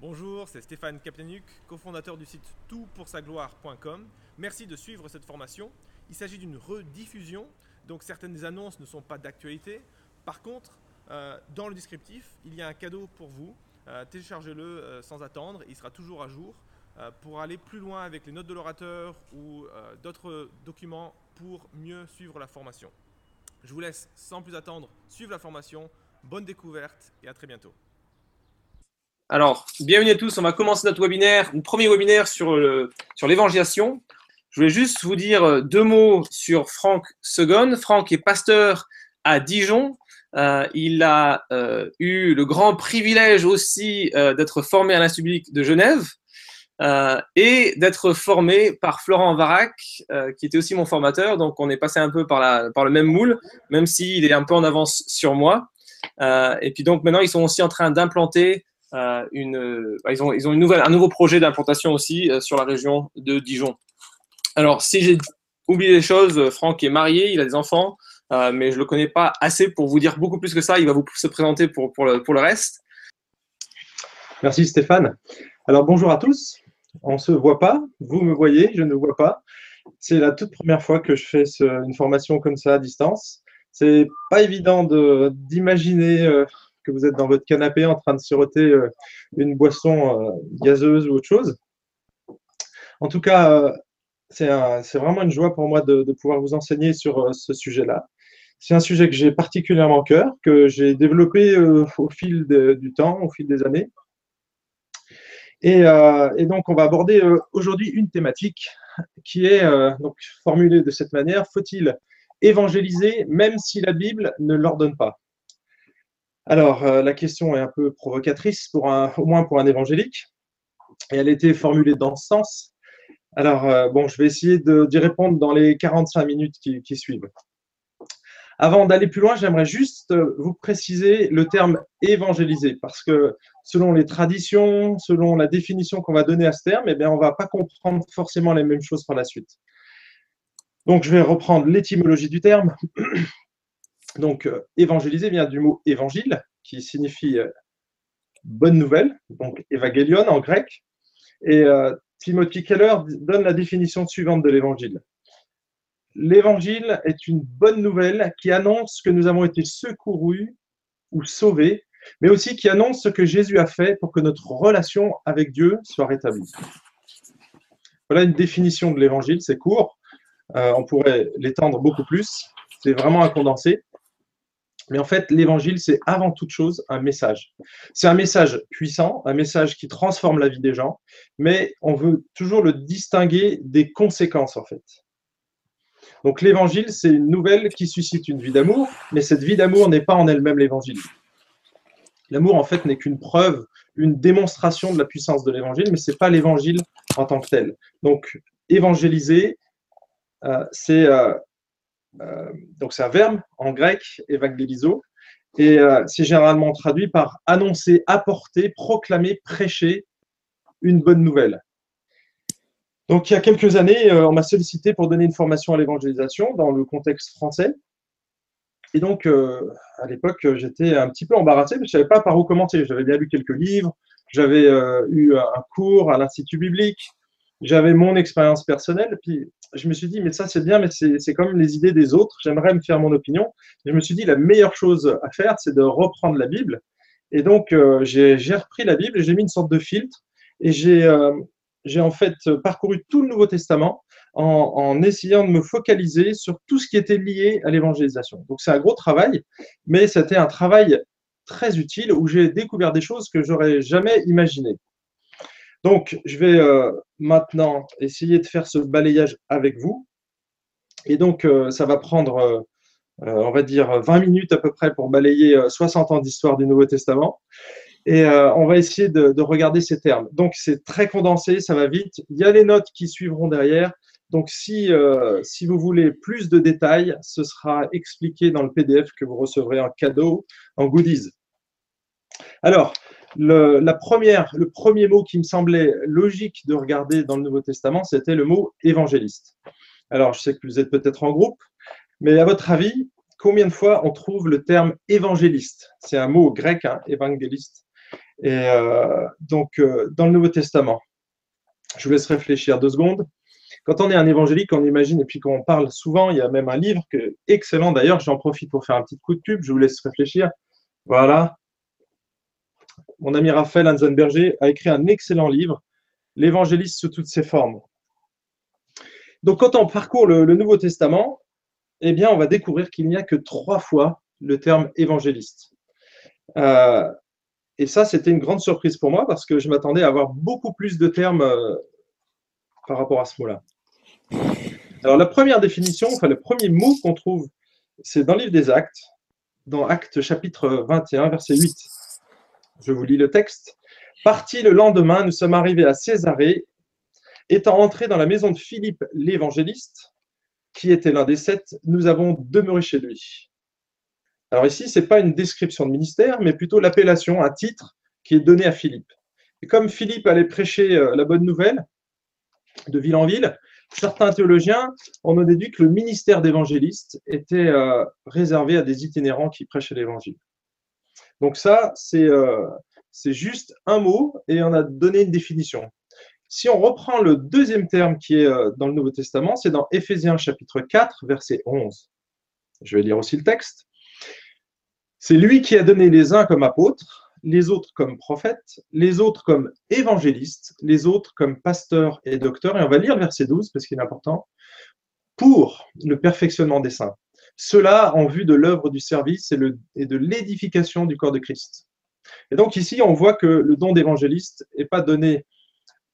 Bonjour, c'est Stéphane Kaplanuk, cofondateur du site toutpoursagloire.com. Merci de suivre cette formation. Il s'agit d'une rediffusion, donc certaines annonces ne sont pas d'actualité. Par contre, euh, dans le descriptif, il y a un cadeau pour vous. Euh, téléchargez-le euh, sans attendre, il sera toujours à jour pour aller plus loin avec les notes de l'orateur ou d'autres documents pour mieux suivre la formation. Je vous laisse sans plus attendre suivre la formation. Bonne découverte et à très bientôt. Alors, bienvenue à tous. On va commencer notre webinaire, un premier webinaire sur l'évangélisation. Je voulais juste vous dire deux mots sur Franck Segon. Franck est pasteur à Dijon. Euh, il a euh, eu le grand privilège aussi euh, d'être formé à l'Institut public de Genève et d'être formé par Florent Varac, qui était aussi mon formateur. Donc, on est passé un peu par, la, par le même moule, même s'il est un peu en avance sur moi. et puis, donc, maintenant, ils sont aussi en train d'implanter une. Bah, ils, ont, un nouveau projet d'implantation aussi sur la région de Dijon. Alors, si j'ai oublié des choses, Franck est marié, il a des enfants. Euh, mais je ne le connais pas assez pour vous dire beaucoup plus que ça. Il va vous se présenter pour, le, reste. Merci Stéphane. Alors bonjour à tous. On ne se voit pas, vous me voyez, je ne vois pas. C'est la toute première fois que je fais une formation comme ça à distance. C'est pas évident d'imaginer euh, que vous êtes dans votre canapé en train de siroter euh, une boisson gazeuse ou autre chose. En tout cas, c'est vraiment une joie pour moi de, pouvoir vous enseigner sur ce sujet-là. C'est un sujet que j'ai particulièrement cœur, que j'ai développé euh, au fil du temps, au fil des années. Et, euh, donc, on va aborder euh, aujourd'hui une thématique qui est formulée de cette manière faut-il évangéliser même si la Bible ne l'ordonne pas? Alors, la question est un peu provocatrice, pour un, au moins pour un évangélique, et elle a été formulée dans ce sens. Alors, bon, je vais essayer d'y répondre dans les 45 minutes qui suivent. Avant d'aller plus loin, j'aimerais juste euh, vous préciser le terme évangéliser, parce que selon les traditions, selon la définition qu'on va donner à ce terme, eh bien, on ne va pas comprendre forcément les mêmes choses par la suite. Donc, je vais reprendre l'étymologie du terme. Donc, euh, évangéliser vient du mot évangile, qui signifie euh, bonne nouvelle, donc évangélion en grec. Et Timothy Keller donne la définition suivante de l'évangile l'évangile est une bonne nouvelle qui annonce que nous avons été secourus ou sauvés, mais aussi qui annonce ce que Jésus a fait pour que notre relation avec Dieu soit rétablie. Voilà une définition de l'évangile, c'est court, euh, on pourrait l'étendre beaucoup plus, c'est vraiment un condensé. Mais en fait, l'évangile, c'est avant toute chose un message. C'est un message puissant, un message qui transforme la vie des gens, mais on veut toujours le distinguer des conséquences, en fait. Donc l'évangile, c'est une nouvelle qui suscite une vie d'amour, mais cette vie d'amour n'est pas en elle-même l'évangile. L'amour, en fait, n'est qu'une preuve, une démonstration de la puissance de l'évangile, mais ce n'est pas l'évangile en tant que tel. Donc, évangéliser, euh, c'est euh, donc c'est un verbe en grec, evangelizo, et c'est généralement traduit par annoncer, apporter, proclamer, prêcher une bonne nouvelle. Donc, il y a quelques années, euh, on m'a sollicité pour donner une formation à l'évangélisation dans le contexte français. Et donc, euh, à l'époque, j'étais un petit peu embarrassé, je ne savais pas par où commencer. J'avais bien lu quelques livres, j'avais euh, eu un cours à l'Institut biblique, j'avais mon expérience personnelle. Puis, je me suis dit, mais ça, c'est bien, mais c'est comme les idées des autres. J'aimerais me faire mon opinion. Je me suis dit, la meilleure chose à faire, c'est de reprendre la Bible. Et donc, j'ai repris la Bible j'ai mis une sorte de filtre. Et j'ai j'ai en fait parcouru tout le Nouveau Testament en, essayant de me focaliser sur tout ce qui était lié à l'évangélisation. Donc c'est un gros travail, mais c'était un travail très utile où j'ai découvert des choses que j'aurais jamais imaginées. Donc je vais euh, maintenant essayer de faire ce balayage avec vous. Et donc euh, ça va prendre, euh, on va dire, 20 minutes à peu près pour balayer 60 ans d'histoire du Nouveau Testament. Et on va essayer de, regarder ces termes. Donc, c'est très condensé, ça va vite. Il y a les notes qui suivront derrière. Donc, si, si vous voulez plus de détails, ce sera expliqué dans le PDF que vous recevrez en cadeau, en goodies. Alors, le, la première, le premier mot qui me semblait logique de regarder dans le Nouveau Testament, c'était le mot évangéliste. Alors, je sais que vous êtes peut-être en groupe, mais à votre avis, combien de fois on trouve le terme évangéliste? C'est un mot grec, hein, évangéliste. Et euh, donc, euh, dans le Nouveau Testament, je vous laisse réfléchir deux secondes. Quand on est un évangélique, on imagine, et puis quand on parle souvent, il y a même un livre que, excellent d'ailleurs, j'en profite pour faire un petit coup de pub, je vous laisse réfléchir. Voilà. Mon ami Raphaël Hansenberger a écrit un excellent livre, L'évangéliste sous toutes ses formes. Donc, quand on parcourt le, Nouveau Testament, eh bien, on va découvrir qu'il n'y a que trois fois le terme évangéliste. Euh, et ça, c'était une grande surprise pour moi parce que je m'attendais à avoir beaucoup plus de termes euh, par rapport à ce mot-là. Alors, la première définition, enfin, le premier mot qu'on trouve, c'est dans le livre des Actes, dans Actes chapitre 21, verset 8. Je vous lis le texte. Parti le lendemain, nous sommes arrivés à Césarée Étant entré dans la maison de Philippe l'évangéliste, qui était l'un des sept, nous avons demeuré chez lui. Alors ici, ce n'est pas une description de ministère, mais plutôt l'appellation, un titre qui est donné à Philippe. Et comme Philippe allait prêcher euh, la bonne nouvelle de ville en ville, certains théologiens en ont déduit que le ministère d'évangéliste était euh, réservé à des itinérants qui prêchaient l'évangile. Donc ça, euh, c'est juste un mot et on a donné une définition. Si on reprend le deuxième terme qui est euh, dans le Nouveau Testament, c'est dans Éphésiens chapitre 4, verset 11. Je vais lire aussi le texte. C'est lui qui a donné les uns comme apôtres, les autres comme prophètes, les autres comme évangélistes, les autres comme pasteurs et docteurs. Et on va lire verset 12 parce qu'il est important. Pour le perfectionnement des saints. Cela en vue de l'œuvre du service et, de l'édification du corps de Christ. Et donc ici, on voit que le don d'évangéliste n'est pas donné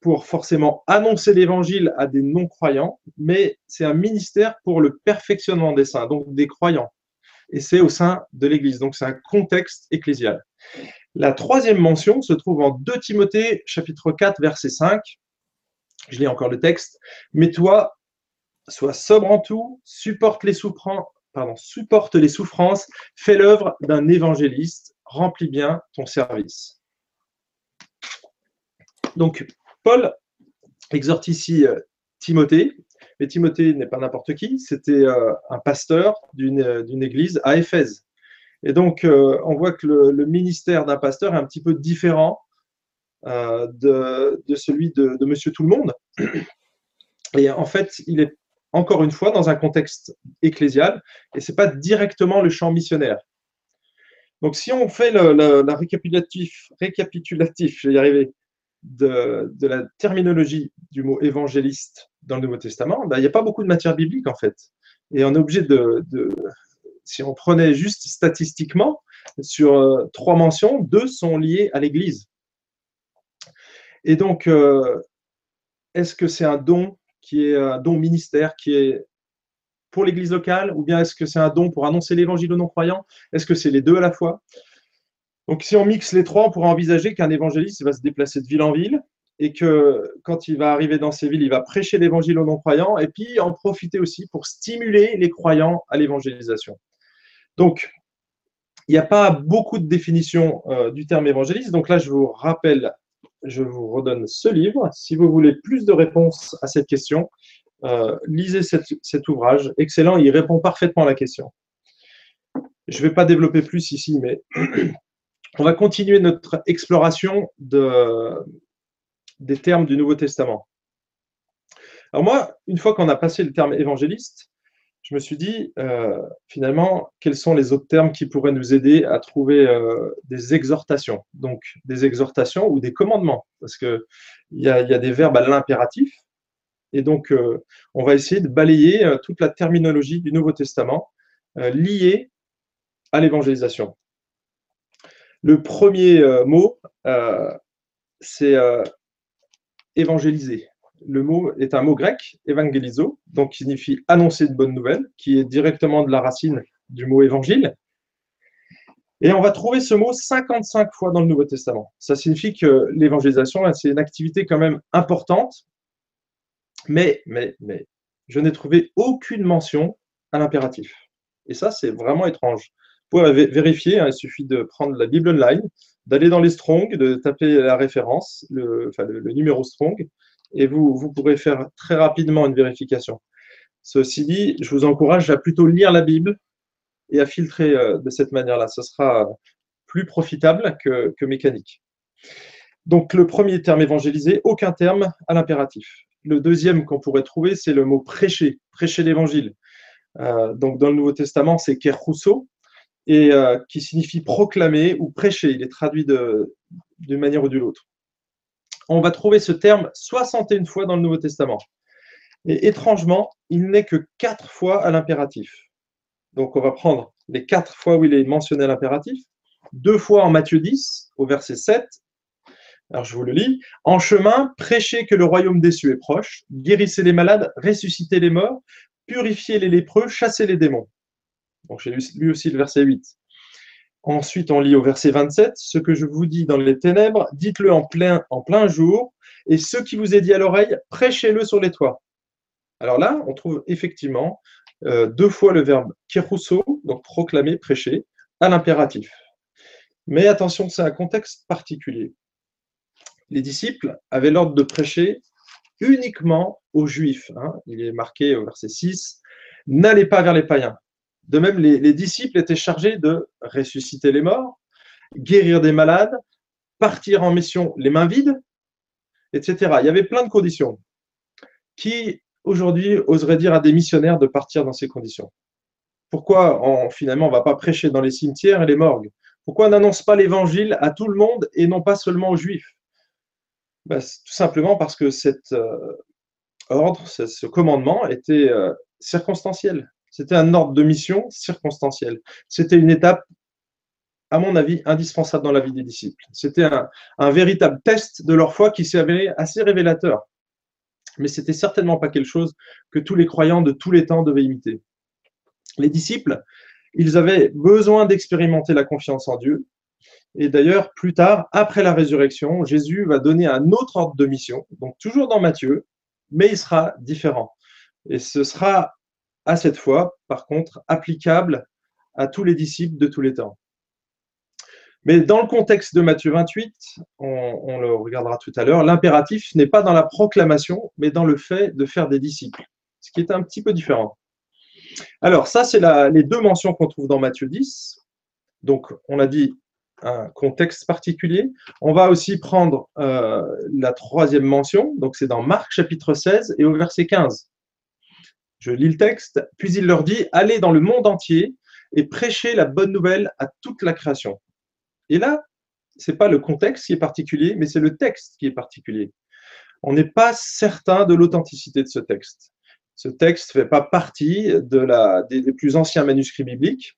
pour forcément annoncer l'évangile à des non-croyants, mais c'est un ministère pour le perfectionnement des saints, donc des croyants. Et c'est au sein de l'Église, donc c'est un contexte ecclésial. La troisième mention se trouve en 2 Timothée chapitre 4 verset 5. Je lis encore le texte. Mais toi, sois sobre en tout, supporte les, supporte les souffrances, fais l'œuvre d'un évangéliste, remplis bien ton service. Donc, Paul exhorte ici euh, Timothée, mais Timothée n'est pas n'importe qui, c'était euh, un pasteur euh, d'une église à Éphèse. Et donc, on voit que le, ministère d'un pasteur est un petit peu différent de, celui de, Monsieur Tout-le-Monde. Et en fait, il est encore une fois dans un contexte ecclésial, et ce n'est pas directement le champ missionnaire. Donc, si on fait le, la récapitulatif, je vais y arriver, de, la terminologie du mot évangéliste dans le Nouveau Testament, ben, il n'y a pas beaucoup de matière biblique en fait. Et on est obligé de, si on prenait juste statistiquement, sur euh, trois mentions, deux sont liées à l'Église. Et donc, euh, est-ce que c'est un don qui est un don ministère qui est pour l'Église locale, ou bien est-ce que c'est un don pour annoncer l'Évangile aux non-croyants? Est-ce que c'est les deux à la fois? Donc, si on mixe les trois, on pourrait envisager qu'un évangéliste va se déplacer de ville en ville et que quand il va arriver dans ces villes, il va prêcher l'évangile aux non-croyants et puis en profiter aussi pour stimuler les croyants à l'évangélisation. Donc, il n'y a pas beaucoup de définition euh, du terme évangéliste. Donc là, je vous rappelle, je vous redonne ce livre. Si vous voulez plus de réponses à cette question, euh, lisez cet ouvrage. Excellent, il répond parfaitement à la question. Je ne vais pas développer plus ici, mais on va continuer notre exploration des termes du Nouveau Testament. Alors moi, une fois qu'on a passé le terme évangéliste, je me suis dit, euh, finalement, quels sont les autres termes qui pourraient nous aider à trouver euh, des exhortations? Donc, des exhortations ou des commandements, parce qu'il y, a, y a des verbes à l'impératif. Et donc, euh, on va essayer de balayer toute la terminologie du Nouveau Testament liée à l'évangélisation. Le premier mot, c'est évangéliser. Le mot est un mot grec, évangélizo, donc qui signifie annoncer de bonnes nouvelles, qui est directement de la racine du mot évangile. Et on va trouver ce mot 55 fois dans le Nouveau Testament. Ça signifie que l'évangélisation, c'est une activité quand même importante, mais, mais, mais, je n'ai trouvé aucune mention à l'impératif. Et ça, c'est vraiment étrange pouvez vérifier, hein, il suffit de prendre la Bible Online, d'aller dans les Strong, de taper la référence, le, numéro Strong, et vous, vous pourrez faire très rapidement une vérification. Ceci dit, je vous encourage à plutôt lire la Bible et à filtrer euh, de cette manière-là. Ce sera plus profitable que, mécanique. Donc le premier terme évangélisé, aucun terme à l'impératif. Le deuxième qu'on pourrait trouver, c'est le mot prêcher, prêcher l'évangile. Euh, donc dans le Nouveau Testament, c'est kerousso, et euh, qui signifie proclamer ou prêcher. Il est traduit d'une manière ou d'une autre. On va trouver ce terme 61 fois dans le Nouveau Testament. Et étrangement, il n'est que quatre fois à l'impératif. Donc on va prendre les quatre fois où il est mentionné à l'impératif, deux fois en Matthieu 10, au verset 7. Alors je vous le lis. En chemin, prêchez que le royaume des cieux est proche, guérissez les malades, ressuscitez les morts, purifiez les lépreux, chassez les démons. Donc j'ai lu aussi le verset 8. Ensuite, on lit au verset 27, ce que je vous dis dans les ténèbres, dites-le en plein, jour, et ce qui vous est dit à l'oreille, prêchez-le sur les toits. Alors là, on trouve effectivement euh, deux fois le verbe kérousso, donc proclamer, prêcher, à l'impératif. Mais attention, c'est un contexte particulier. Les disciples avaient l'ordre de prêcher uniquement aux Juifs. Hein. Il est marqué au verset 6, n'allez pas vers les païens. De même, les, disciples étaient chargés de ressusciter les morts, guérir des malades, partir en mission les mains vides, etc. Il y avait plein de conditions. Qui aujourd'hui oserait dire à des missionnaires de partir dans ces conditions? Pourquoi finalement on ne va pas prêcher dans les cimetières et les morgues? Pourquoi on n'annonce pas l'évangile à tout le monde et non pas seulement aux juifs? Ben, Tout simplement parce que cet euh, ordre, ce, commandement était euh, circonstanciel. C'était un ordre de mission circonstanciel. C'était une étape, à mon avis, indispensable dans la vie des disciples. C'était un, véritable test de leur foi qui s'est avéré assez révélateur. Mais c'était certainement pas quelque chose que tous les croyants de tous les temps devaient imiter. Les disciples, ils avaient besoin d'expérimenter la confiance en Dieu. Et d'ailleurs, plus tard, après la résurrection, Jésus va donner un autre ordre de mission, donc toujours dans Matthieu, mais il sera différent. Et ce sera à cette fois, par contre, applicable à tous les disciples de tous les temps. Mais dans le contexte de Matthieu 28, on, le regardera tout à l'heure, l'impératif n'est pas dans la proclamation, mais dans le fait de faire des disciples, ce qui est un petit peu différent. Alors, ça, c'est les deux mentions qu'on trouve dans Matthieu 10. Donc, on a dit un contexte particulier. On va aussi prendre euh, la troisième mention, donc c'est dans Marc chapitre 16 et au verset 15. Je lis le texte. Puis il leur dit Allez dans le monde entier et prêchez la bonne nouvelle à toute la création. Et là, ce n'est pas le contexte qui est particulier, mais c'est le texte qui est particulier. On n'est pas certain de l'authenticité de ce texte. Ce texte ne fait pas partie des, plus anciens manuscrits bibliques.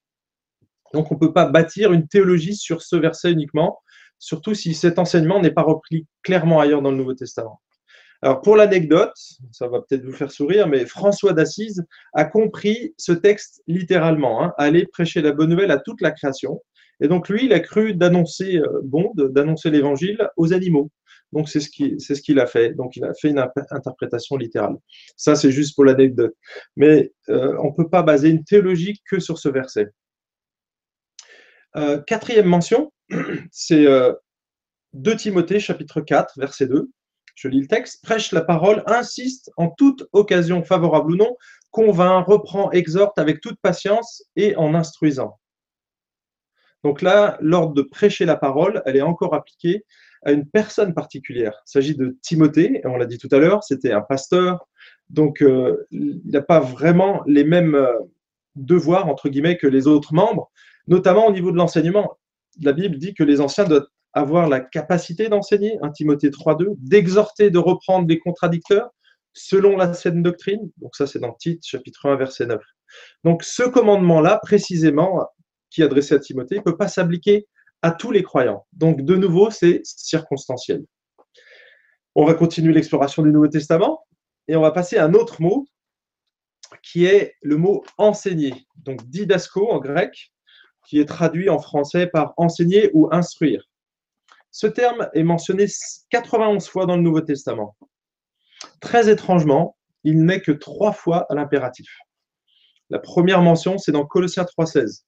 Donc, on ne peut pas bâtir une théologie sur ce verset uniquement, surtout si cet enseignement n'est pas repris clairement ailleurs dans le Nouveau Testament. Alors pour l'anecdote, ça va peut-être vous faire sourire, mais François d'Assise a compris ce texte littéralement, hein, aller prêcher la bonne nouvelle à toute la création. Et donc lui, il a cru d'annoncer euh, bon, d'annoncer l'évangile aux animaux. Donc c'est ce qu'il ce a fait. Donc il a fait une interprétation littérale. Ça c'est juste pour l'anecdote. Mais euh, on ne peut pas baser une théologie que sur ce verset. Euh, quatrième mention, c'est 2 Timothée chapitre 4 verset 2 je lis le texte, prêche la parole, insiste en toute occasion favorable ou non, convainc, reprend, exhorte avec toute patience et en instruisant. Donc là, l'ordre de prêcher la parole, elle est encore appliquée à une personne particulière. Il s'agit de Timothée, et on l'a dit tout à l'heure, c'était un pasteur, donc euh, il n'a pas vraiment les mêmes euh, devoirs, entre guillemets, que les autres membres, notamment au niveau de l'enseignement. La Bible dit que les anciens doivent avoir la capacité d'enseigner, 1 Timothée 3.2, d'exhorter, de reprendre les contradicteurs selon la saine doctrine. Donc ça, c'est dans Tite, chapitre 1, verset 9. Donc ce commandement-là, précisément, qui est adressé à Timothée, ne peut pas s'appliquer à tous les croyants. Donc de nouveau, c'est circonstanciel. On va continuer l'exploration du Nouveau Testament et on va passer à un autre mot qui est le mot enseigner. Donc didasco en grec, qui est traduit en français par enseigner ou instruire. Ce terme est mentionné 91 fois dans le Nouveau Testament. Très étrangement, il n'est que trois fois à l'impératif. La première mention, c'est dans Colossiens 3,16.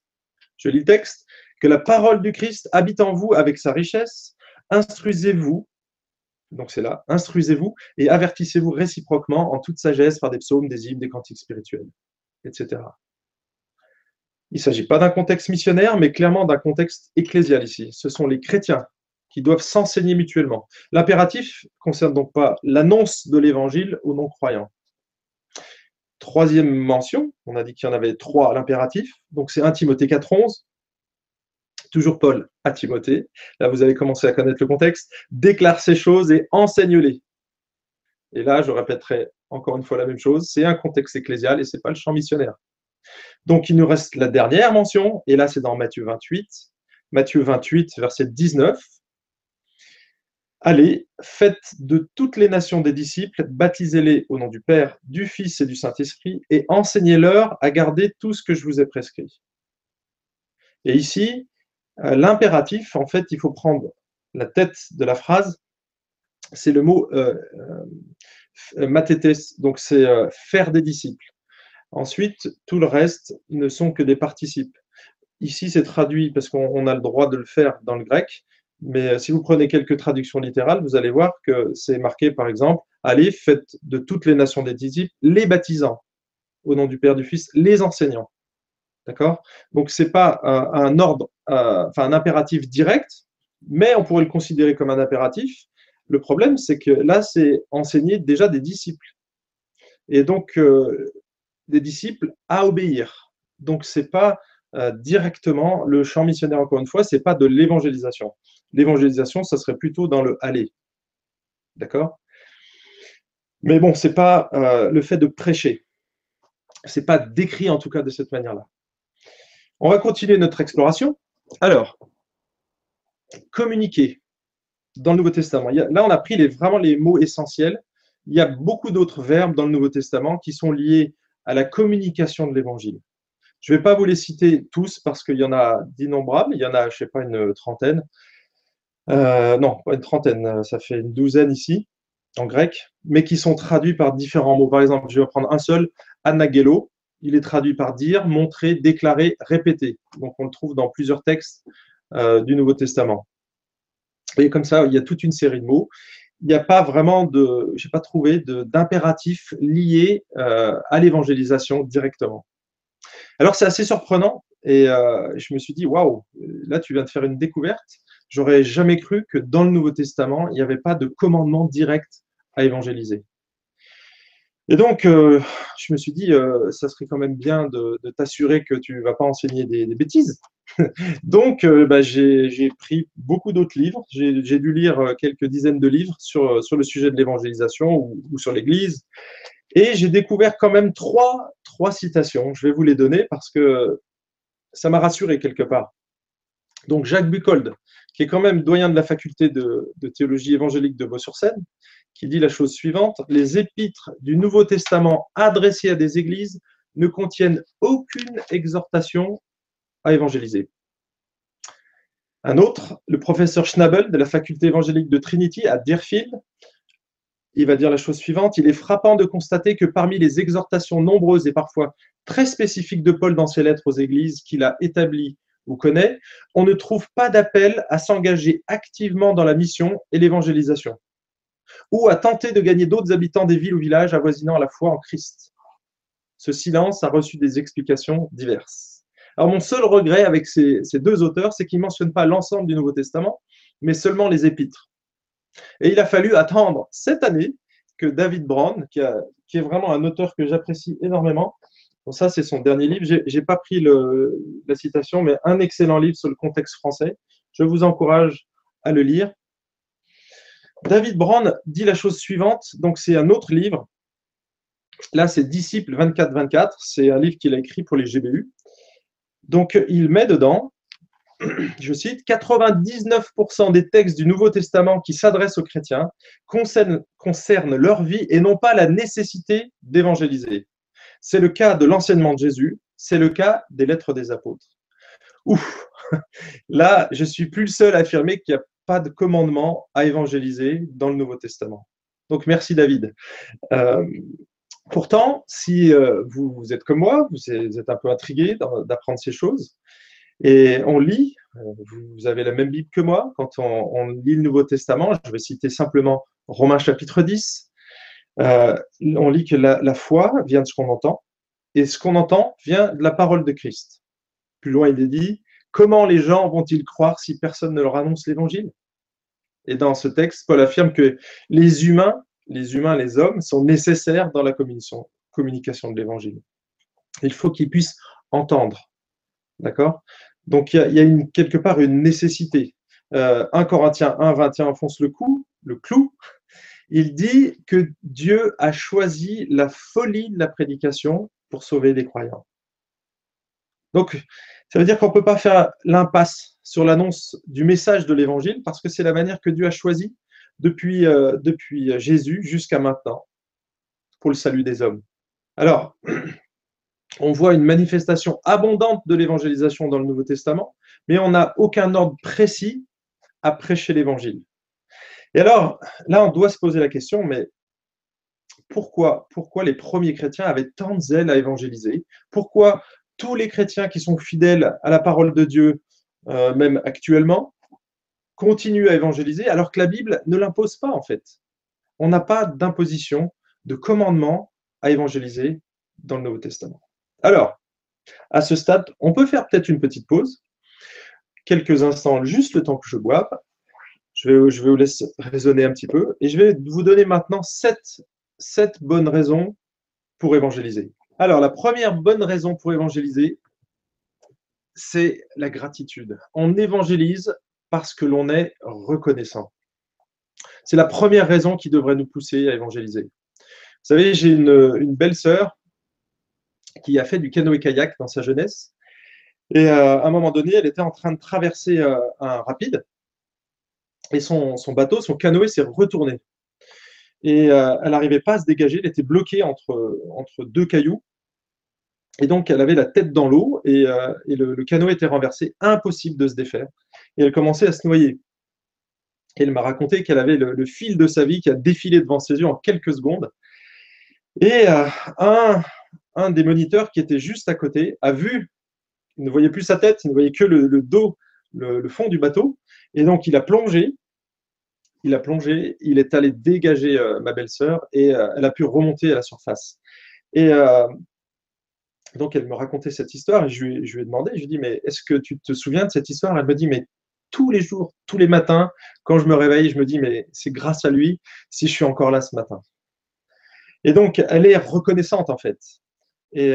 Je lis le texte. Que la parole du Christ habite en vous avec sa richesse. Instruisez-vous, donc c'est là, instruisez-vous et avertissez-vous réciproquement en toute sagesse par des psaumes, des hymnes, des cantiques spirituels, etc. Il ne s'agit pas d'un contexte missionnaire, mais clairement d'un contexte ecclésial ici. Ce sont les chrétiens qui doivent s'enseigner mutuellement. L'impératif concerne donc pas l'annonce de l'évangile aux non-croyants. Troisième mention, on a dit qu'il y en avait trois l'impératif, donc c'est 1 Timothée 4.11, toujours Paul à Timothée, là vous avez commencé à connaître le contexte, déclare ces choses et enseigne-les. Et là, je répéterai encore une fois la même chose, c'est un contexte ecclésial et ce n'est pas le champ missionnaire. Donc il nous reste la dernière mention, et là c'est dans Matthieu 28, Matthieu 28, verset 19. Allez, faites de toutes les nations des disciples, baptisez-les au nom du Père, du Fils et du Saint-Esprit, et enseignez-leur à garder tout ce que je vous ai prescrit. Et ici, euh, l'impératif, en fait, il faut prendre la tête de la phrase, c'est le mot euh, euh donc c'est euh, faire des disciples. Ensuite, tout le reste ne sont que des participes. Ici, c'est traduit parce qu'on a le droit de le faire dans le grec, mais euh, si vous prenez quelques traductions littérales, vous allez voir que c'est marqué, par exemple, allez, faites de toutes les nations des disciples les baptisants, au nom du Père, du Fils, les enseignants. D'accord? Donc, ce n'est pas un, ordre, euh, enfin un impératif direct, mais on pourrait le considérer comme un impératif. Le problème, c'est que là, c'est enseigner déjà des disciples. Et donc, euh, des disciples à obéir. Donc, ce n'est pas directement le champ missionnaire, encore une fois, ce n'est pas de l'évangélisation. L'évangélisation, ça serait plutôt dans le aller. D'accord? Mais bon, ce n'est pas euh, le fait de prêcher. Ce n'est pas décrit en tout cas de cette manière-là. On va continuer notre exploration. Alors, communiquer dans le Nouveau Testament. là, on a pris vraiment les mots essentiels. Il y a beaucoup d'autres verbes dans le Nouveau Testament qui sont liés à la communication de l'Évangile. Je ne vais pas vous les citer tous parce qu'il y en a d'innombrables, il y en a, je ne sais pas, une trentaine. Euh, non, pas une trentaine, ça fait une douzaine ici, en grec, mais qui sont traduits par différents mots. Par exemple, je vais prendre un seul, anagelo, il est traduit par dire, montrer, déclarer, répéter. Donc on le trouve dans plusieurs textes euh, du Nouveau Testament. Et comme ça, il y a toute une série de mots il n'y a pas vraiment de, j'ai pas trouvé d'impératif lié euh, à l'évangélisation directement. Alors c'est assez surprenant et euh, je me suis dit waouh, là tu viens de faire une découverte. J'aurais jamais cru que dans le Nouveau Testament il n'y avait pas de commandement direct à évangéliser. Et donc, euh, je me suis dit, ça serait quand même bien de, t'assurer que tu ne vas pas enseigner des bêtises. Donc, euh, bah, j'ai pris beaucoup d'autres livres. J'ai dû lire euh, quelques dizaines de livres sur, euh, sur le sujet de l'évangélisation ou, sur l'Église. Et j'ai découvert quand même trois, trois citations. Je vais vous les donner parce que ça m'a rassuré quelque part. Donc, Jacques Bucold, qui est quand même doyen de la faculté de, théologie évangélique de Vaux-sur-Seine, qui dit la chose suivante Les épîtres du Nouveau Testament adressés à des églises ne contiennent aucune exhortation à évangéliser. Un autre, le professeur Schnabel de la faculté évangélique de Trinity à Deerfield, il va dire la chose suivante, il est frappant de constater que parmi les exhortations nombreuses et parfois très spécifiques de Paul dans ses lettres aux églises qu'il a établies connaît, on ne trouve pas d'appel à s'engager activement dans la mission et l'évangélisation, ou à tenter de gagner d'autres habitants des villes ou villages avoisinant la foi en Christ. Ce silence a reçu des explications diverses. Alors mon seul regret avec ces, deux auteurs, c'est qu'ils ne mentionnent pas l'ensemble du Nouveau Testament, mais seulement les épîtres. Et il a fallu attendre cette année que David Brown, qui, est vraiment un auteur que j'apprécie énormément, ça c'est son dernier livre, je n'ai pas pris la citation, mais un excellent livre sur le contexte français. Je vous encourage à le lire. David Brown dit la chose suivante, donc c'est un autre livre. Là, c'est Disciples 24-24, c'est un livre qu'il a écrit pour les GBU. Donc, il met dedans, je cite, 99% des textes du Nouveau Testament qui s'adressent aux chrétiens concernent, leur vie et non pas la nécessité d'évangéliser. C'est le cas de l'enseignement de Jésus, c'est le cas des lettres des apôtres. Ouf Là, je suis plus le seul à affirmer qu'il n'y a pas de commandement à évangéliser dans le Nouveau Testament. Donc, merci David. Euh, Pourtant, si euh, vous, êtes comme moi, vous êtes un peu intrigué d'apprendre ces choses, et on lit, euh, vous avez la même Bible que moi, quand on, lit le Nouveau Testament, je vais citer simplement Romains chapitre 10, euh, on lit que la, foi vient de ce qu'on entend, et ce qu'on entend vient de la parole de Christ. Plus loin, il est dit, comment les gens vont-ils croire si personne ne leur annonce l'évangile? Et dans ce texte, Paul affirme que les humains, les humains, les hommes, sont nécessaires dans la communication, de l'évangile. Il faut qu'ils puissent entendre. D'accord? Donc, il y a, quelque part une nécessité. 1 euh, Corinthiens 1, 21 enfonce le, coup, le clou. Il dit que Dieu a choisi la folie de la prédication pour sauver les croyants. Donc, ça veut dire qu'on ne peut pas faire l'impasse sur l'annonce du message de l'évangile parce que c'est la manière que Dieu a choisie depuis, euh, depuis Jésus jusqu'à maintenant pour le salut des hommes. Alors, on voit une manifestation abondante de l'évangélisation dans le Nouveau Testament, mais on n'a aucun ordre précis à prêcher l'évangile. Et alors, là, on doit se poser la question, mais pourquoi, pourquoi les premiers chrétiens avaient tant de zèle à évangéliser? Pourquoi tous les chrétiens qui sont fidèles à la parole de Dieu, euh, même actuellement, continuent à évangéliser alors que la Bible ne l'impose pas en fait? On n'a pas d'imposition, de commandement à évangéliser dans le Nouveau Testament. Alors, à ce stade, on peut faire peut-être une petite pause, quelques instants, juste le temps que je boive. Je vais, vous laisser raisonner un petit peu et je vais vous donner maintenant sept, sept bonnes raisons pour évangéliser. Alors, la première bonne raison pour évangéliser, c'est la gratitude. On évangélise parce que l'on est reconnaissant. C'est la première raison qui devrait nous pousser à évangéliser. Vous savez, j'ai une, belle sœur qui a fait du canoë-kayak dans sa jeunesse. Et euh, à un moment donné, elle était en train de traverser euh, un rapide. Et son, bateau, son canoë s'est retourné et euh, elle n'arrivait pas à se dégager, elle était bloquée entre, entre deux cailloux. Et donc, elle avait la tête dans l'eau et, euh, le, canot était renversé, impossible de se défaire. Et elle commençait à se noyer. Et elle m'a raconté qu'elle avait le, fil de sa vie qui a défilé devant ses yeux en quelques secondes. Et euh, un, un, des moniteurs qui était juste à côté a vu, il ne voyait plus sa tête, il ne voyait que le, dos, le, fond du bateau. Et donc, il a plongé il a plongé, il est allé dégager euh, ma belle-sœur et euh, elle a pu remonter à la surface. Et euh, donc, elle me racontait cette histoire et je lui, ai demandé, je lui ai dit, mais est-ce que tu te souviens de cette histoire? Elle me dit, mais tous les jours, tous les matins, quand je me réveille, je me dis, mais c'est grâce à lui si je suis encore là ce matin. Et donc, elle est reconnaissante en fait. Et,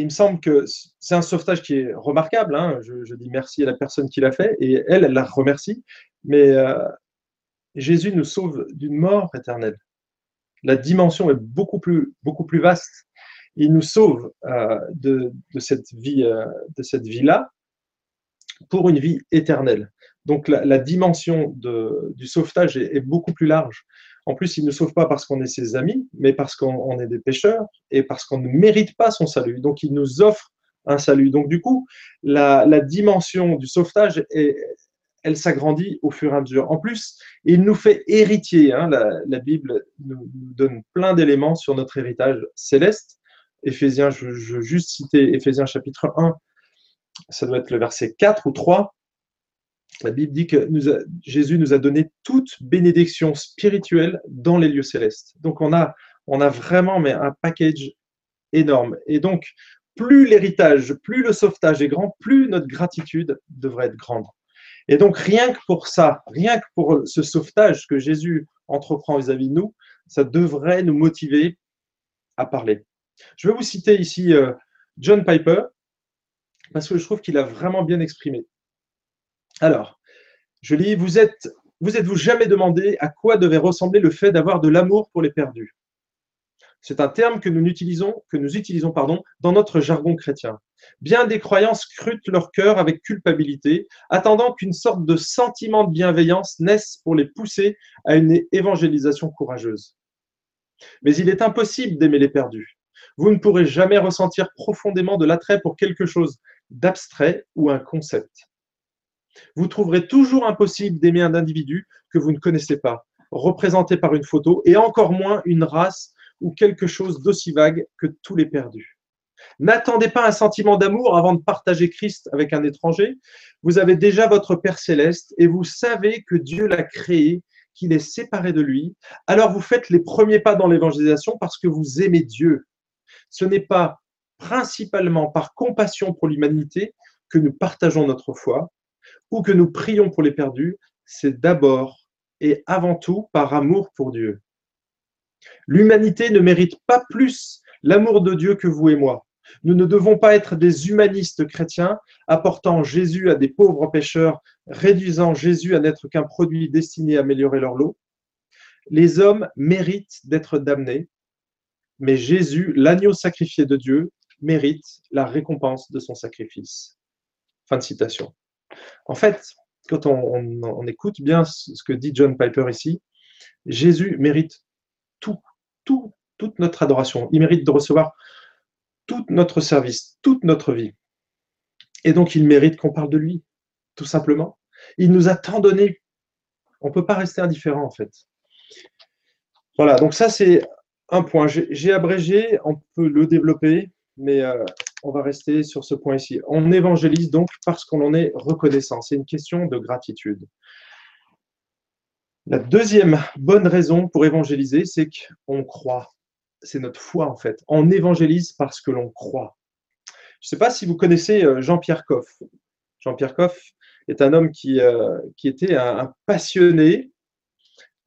il me semble que c'est un sauvetage qui est remarquable. Hein. Je, dis merci à la personne qui l'a fait et elle, elle la remercie. Mais Jésus nous sauve d'une mort éternelle. La dimension est beaucoup plus, beaucoup plus vaste. Il nous sauve euh, euh, de cette vie-là pour une vie éternelle. Donc la, dimension du sauvetage est, beaucoup plus large. En plus, il ne sauve pas parce qu'on est ses amis, mais parce qu'on est des pécheurs et parce qu'on ne mérite pas son salut. Donc il nous offre un salut. Donc du coup, la, dimension du sauvetage elle s'agrandit au fur et à mesure. En plus, il nous fait héritier. Hein, la, Bible nous, donne plein d'éléments sur notre héritage céleste. Éphésiens, je, veux juste citer Éphésiens chapitre 1, ça doit être le verset 4 ou 3. La Bible dit que Jésus nous a donné toute bénédiction spirituelle dans les lieux célestes. Donc on a, on a vraiment mais un package énorme. Et donc, plus l'héritage, plus le sauvetage est grand, plus notre gratitude devrait être grande. Et donc, rien que pour ça, rien que pour ce sauvetage que Jésus entreprend vis-à-vis de nous, ça devrait nous motiver à parler. Je vais vous citer ici euh, John Piper, parce que je trouve qu'il a vraiment bien exprimé. Alors, je lis, vous êtes, vous êtes-vous jamais demandé à quoi devait ressembler le fait d'avoir de l'amour pour les perdus? C'est un terme que nous utilisons, que nous utilisons pardon, dans notre jargon chrétien. Bien des croyants scrutent leur cœur avec culpabilité, attendant qu'une sorte de sentiment de bienveillance naisse pour les pousser à une évangélisation courageuse. Mais il est impossible d'aimer les perdus. Vous ne pourrez jamais ressentir profondément de l'attrait pour quelque chose d'abstrait ou un concept. Vous trouverez toujours impossible d'aimer un individu que vous ne connaissez pas, représenté par une photo, et encore moins une race ou quelque chose d'aussi vague que tous les perdus. N'attendez pas un sentiment d'amour avant de partager Christ avec un étranger. Vous avez déjà votre Père céleste et vous savez que Dieu l'a créé, qu'il est séparé de lui. Alors vous faites les premiers pas dans l'évangélisation parce que vous aimez Dieu. Ce n'est pas principalement par compassion pour l'humanité que nous partageons notre foi ou que nous prions pour les perdus, c'est d'abord et avant tout par amour pour Dieu. L'humanité ne mérite pas plus l'amour de Dieu que vous et moi. Nous ne devons pas être des humanistes chrétiens apportant Jésus à des pauvres pécheurs, réduisant Jésus à n'être qu'un produit destiné à améliorer leur lot. Les hommes méritent d'être damnés, mais Jésus, l'agneau sacrifié de Dieu, mérite la récompense de son sacrifice. Fin de citation. En fait, quand on, écoute bien ce que dit John Piper ici, Jésus mérite tout, tout, toute notre adoration. Il mérite de recevoir tout notre service, toute notre vie. Et donc, il mérite qu'on parle de lui, tout simplement. Il nous a tant donné. On ne peut pas rester indifférent, en fait. Voilà, donc ça, c'est un point. J'ai abrégé, on peut le développer, mais euh, on va rester sur ce point ici. On évangélise donc parce qu'on en est reconnaissant. C'est une question de gratitude. La deuxième bonne raison pour évangéliser, c'est qu'on croit. C'est notre foi, en fait. On évangélise parce que l'on croit. Je ne sais pas si vous connaissez euh, Jean-Pierre Coff. Jean-Pierre Coff est un homme qui, euh, qui était un, passionné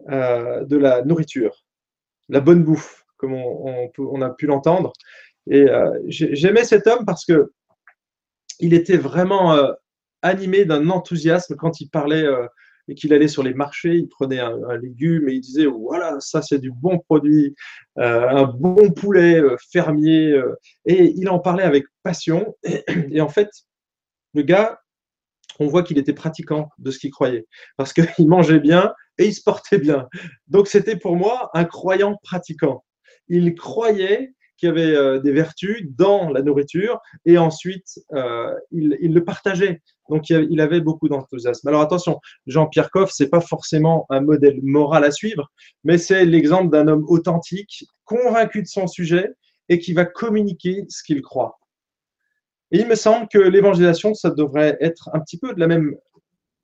de la nourriture, la bonne bouffe, comme on a pu l'entendre. Et euh, j'aimais cet homme parce que il était vraiment euh, animé d'un enthousiasme quand il parlait euh, et qu'il allait sur les marchés, il prenait un, légume et il disait voilà, ça c'est du bon produit, un bon poulet fermier. et il en parlait avec passion. Et, en fait, le gars, on voit qu'il était pratiquant de ce qu'il croyait parce qu'il mangeait bien et il se portait bien. Donc c'était pour moi un croyant pratiquant. Il croyait qui avait euh, des vertus dans la nourriture et ensuite euh, il, le partageait. Donc il avait beaucoup d'enthousiasme. Alors attention, Jean-Pierre Coff, c'est pas forcément un modèle moral à suivre, mais c'est l'exemple d'un homme authentique, convaincu de son sujet et qui va communiquer ce qu'il croit. Et il me semble que l'évangélisation, ça devrait être un petit peu de la même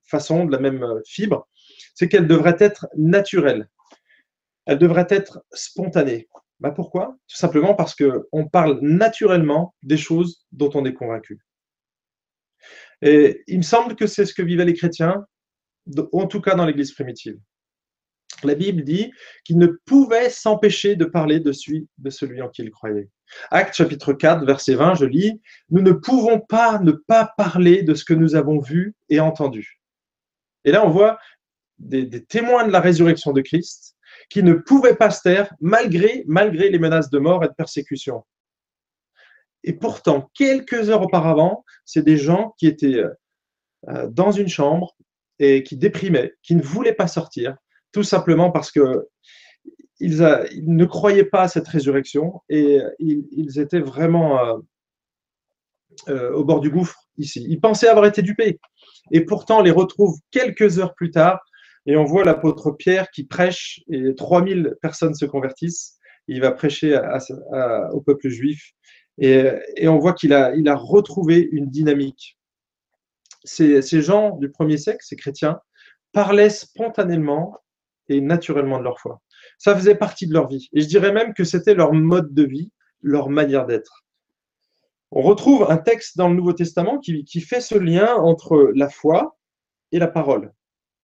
façon, de la même euh, fibre, c'est qu'elle devrait être naturelle. Elle devrait être spontanée. Bah, pourquoi? Tout simplement parce qu'on parle naturellement des choses dont on est convaincu. Et il me semble que c'est ce que vivaient les chrétiens, en tout cas dans l'Église primitive. La Bible dit qu'ils ne pouvaient s'empêcher de parler de celui, de celui en qui ils croyaient. Acte chapitre 4, verset 20, je lis, Nous ne pouvons pas ne pas parler de ce que nous avons vu et entendu. Et là, on voit des témoins de la résurrection de Christ qui ne pouvaient pas se taire malgré, malgré les menaces de mort et de persécution. Et pourtant, quelques heures auparavant, c'est des gens qui étaient euh, dans une chambre et qui déprimaient, qui ne voulaient pas sortir, tout simplement parce que ils, ne croyaient pas à cette résurrection et ils, étaient vraiment euh, euh, au bord du gouffre ici. Ils pensaient avoir été dupés. Et pourtant, on les retrouve quelques heures plus tard et on voit l'apôtre Pierre qui prêche et 3000 personnes se convertissent. Il va prêcher au peuple juif et, on voit qu'il a, retrouvé une dynamique. Ces, gens du premier siècle, ces chrétiens, parlaient spontanément et naturellement de leur foi. Ça faisait partie de leur vie. Et je dirais même que c'était leur mode de vie, leur manière d'être. On retrouve un texte dans le Nouveau Testament qui fait ce lien entre la foi et la parole.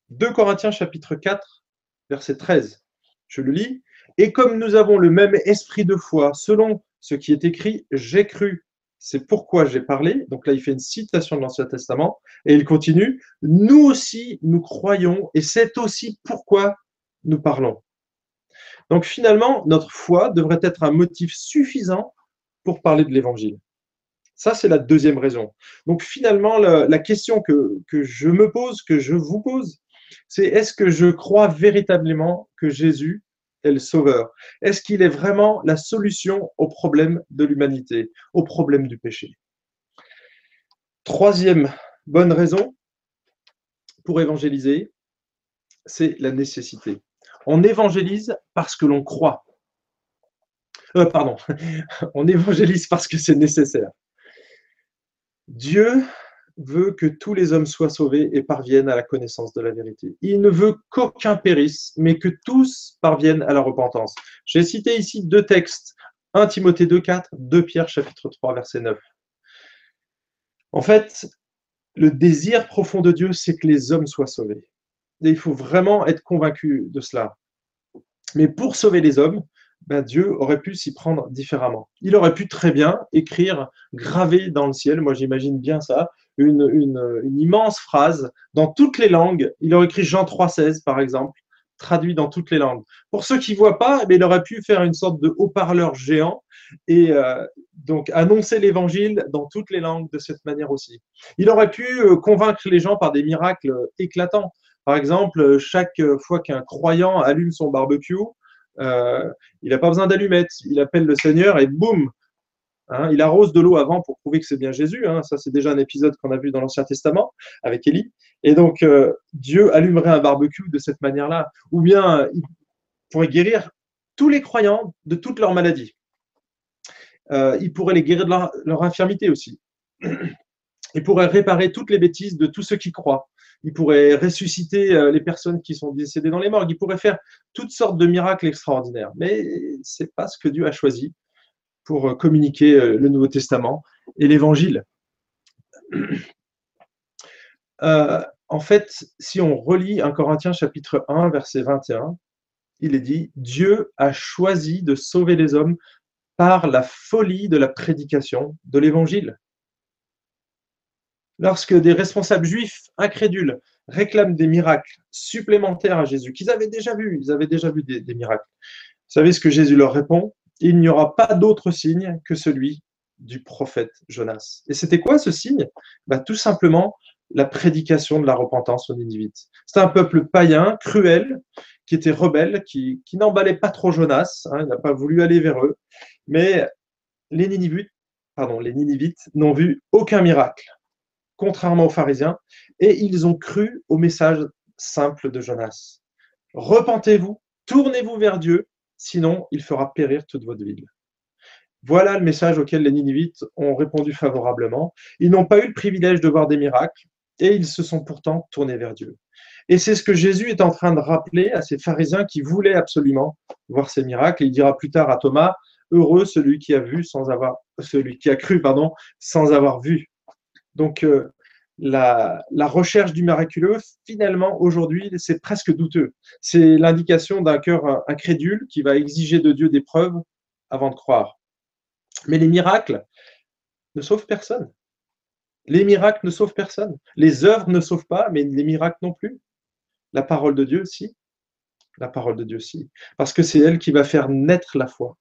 2 Corinthiens chapitre 4, verset 13. Je le lis. Et comme nous avons le même esprit de foi, selon ce qui est écrit, j'ai cru, c'est pourquoi j'ai parlé. Donc là, il fait une citation de l'Ancien Testament. Et il continue, nous aussi, nous croyons, et c'est aussi pourquoi nous parlons. Donc finalement, notre foi devrait être un motif suffisant pour parler de l'Évangile. Ça, c'est la deuxième raison. Donc finalement, la, question que, que, je me pose, que je vous pose, c'est est-ce que je crois véritablement que Jésus est le sauveur? Est-ce qu'il est vraiment la solution au problème de l'humanité, au problème du péché? Troisième bonne raison pour évangéliser, c'est la nécessité. On évangélise parce que l'on croit. Euh, pardon, on évangélise parce que c'est nécessaire. Dieu veut que tous les hommes soient sauvés et parviennent à la connaissance de la vérité. Il ne veut qu'aucun périsse, mais que tous parviennent à la repentance. J'ai cité ici deux textes, 1 Timothée 2.4, 2 Pierre chapitre 3 verset 9. En fait, le désir profond de Dieu, c'est que les hommes soient sauvés. Il faut vraiment être convaincu de cela. Mais pour sauver les hommes, ben Dieu aurait pu s'y prendre différemment. Il aurait pu très bien écrire, graver dans le ciel, moi j'imagine bien ça, une, immense phrase dans toutes les langues. Il aurait écrit Jean 3,16 par exemple, traduit dans toutes les langues. Pour ceux qui ne voient pas, mais il aurait pu faire une sorte de haut-parleur géant et euh, donc annoncer l'évangile dans toutes les langues de cette manière aussi. Il aurait pu euh, convaincre les gens par des miracles éclatants. Par exemple, chaque fois qu'un croyant allume son barbecue, euh, il n'a pas besoin d'allumettes. Il appelle le Seigneur et boum, hein, il arrose de l'eau avant pour prouver que c'est bien Jésus. Hein. Ça, c'est déjà un épisode qu'on a vu dans l'Ancien Testament avec Élie. Et donc, euh, Dieu allumerait un barbecue de cette manière-là. Ou bien, il pourrait guérir tous les croyants de toutes leurs maladies. Euh, il pourrait les guérir de leur, leur infirmité aussi. Il pourrait réparer toutes les bêtises de tous ceux qui croient il pourrait ressusciter euh, les personnes qui sont décédées dans les morgues, il pourrait faire toutes sortes de miracles extraordinaires. Mais ce n'est pas ce que Dieu a choisi pour euh, communiquer euh, le Nouveau Testament et l'Évangile. en fait, si on relit 1 Corinthiens chapitre 1, verset 21, il est dit, Dieu a choisi de sauver les hommes par la folie de la prédication de l'Évangile lorsque des responsables juifs incrédules réclament des miracles supplémentaires à Jésus, qu'ils avaient déjà vu, ils avaient déjà vu des, miracles. Vous savez ce que Jésus leur répond? Il n'y aura pas d'autre signe que celui du prophète Jonas. Et c'était quoi ce signe? Bah, Tout simplement la prédication de la repentance aux Ninivites. C'était un peuple païen, cruel, qui était rebelle, qui, n'emballait pas trop Jonas, hein, il n'a pas voulu aller vers eux, mais les Ninivites, pardon, les Ninivites n'ont vu aucun miracle contrairement aux pharisiens, et ils ont cru au message simple de Jonas. Repentez-vous, tournez-vous vers Dieu, sinon il fera périr toute votre ville. Voilà le message auquel les Ninivites ont répondu favorablement. Ils n'ont pas eu le privilège de voir des miracles, et ils se sont pourtant tournés vers Dieu. Et c'est ce que Jésus est en train de rappeler à ces pharisiens qui voulaient absolument voir ces miracles. Il dira plus tard à Thomas, heureux celui qui a vu sans avoir, celui qui a cru, sans avoir vu. Donc, euh, la, recherche du miraculeux, finalement, aujourd'hui, c'est presque douteux. C'est l'indication d'un cœur incrédule qui va exiger de Dieu des preuves avant de croire. Mais les miracles ne sauvent personne. Les miracles ne sauvent personne. Les œuvres ne sauvent pas, mais les miracles non plus. La parole de Dieu, si. La parole de Dieu, si. Parce que c'est elle qui va faire naître la foi.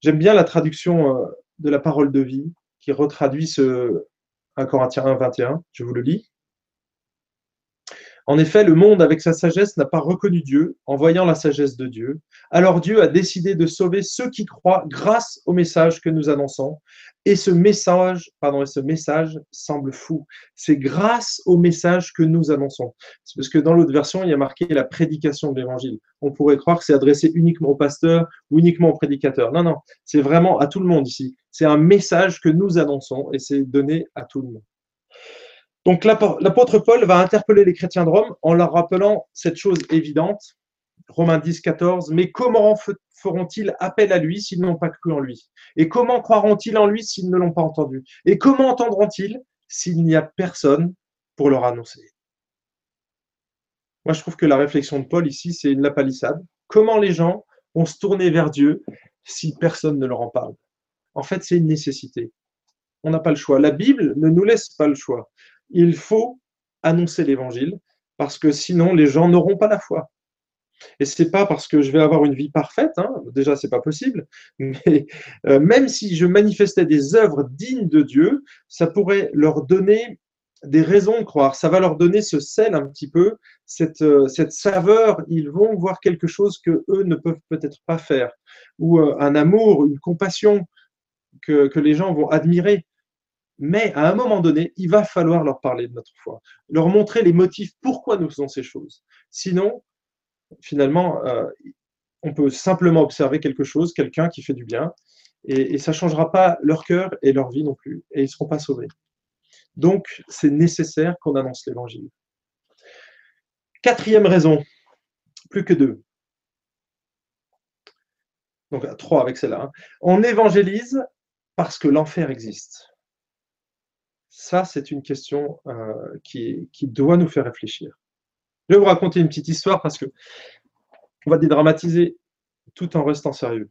J'aime bien la traduction euh, de la parole de vie qui retraduit ce 1 Corinthiens 1, 21. Je vous le lis. En effet, le monde, avec sa sagesse, n'a pas reconnu Dieu en voyant la sagesse de Dieu. Alors Dieu a décidé de sauver ceux qui croient grâce au message que nous annonçons. Et ce message, pardon, ce message semble fou. C'est grâce au message que nous annonçons. C'est parce que dans l'autre version, il y a marqué la prédication de l'évangile. On pourrait croire que c'est adressé uniquement aux pasteurs ou uniquement aux prédicateurs. Non, non, c'est vraiment à tout le monde ici. C'est un message que nous annonçons et c'est donné à tout le monde. Donc l'apôtre Paul va interpeller les chrétiens de Rome en leur rappelant cette chose évidente, Romains 10, 14, mais comment feront-ils appel à lui s'ils n'ont pas cru en lui? Et comment croiront-ils en lui s'ils ne l'ont pas entendu? Et comment entendront-ils s'il n'y a personne pour leur annoncer? Moi, je trouve que la réflexion de Paul ici, c'est une lapalissade. Comment les gens vont se tourner vers Dieu si personne ne leur en parle? En fait, c'est une nécessité. On n'a pas le choix. La Bible ne nous laisse pas le choix il faut annoncer l'évangile parce que sinon les gens n'auront pas la foi. Et c'est pas parce que je vais avoir une vie parfaite, hein, déjà c'est pas possible, mais euh, même si je manifestais des œuvres dignes de Dieu, ça pourrait leur donner des raisons de croire, ça va leur donner ce sel un petit peu, cette, euh, saveur, ils vont voir quelque chose que eux ne peuvent peut-être pas faire, ou euh, un amour, une compassion que les gens vont admirer. Mais à un moment donné, il va falloir leur parler de notre foi, leur montrer les motifs pourquoi nous faisons ces choses. Sinon, finalement, euh, on peut simplement observer quelque chose, quelqu'un qui fait du bien, et, ça ne changera pas leur cœur et leur vie non plus, et ils ne seront pas sauvés. Donc, c'est nécessaire qu'on annonce l'évangile. Quatrième raison, plus que deux. Donc, trois avec celle-là. Hein. On évangélise parce que l'enfer existe. Ça, c'est une question euh, qui, doit nous faire réfléchir. Je vais vous raconter une petite histoire parce que on va dédramatiser tout en restant sérieux.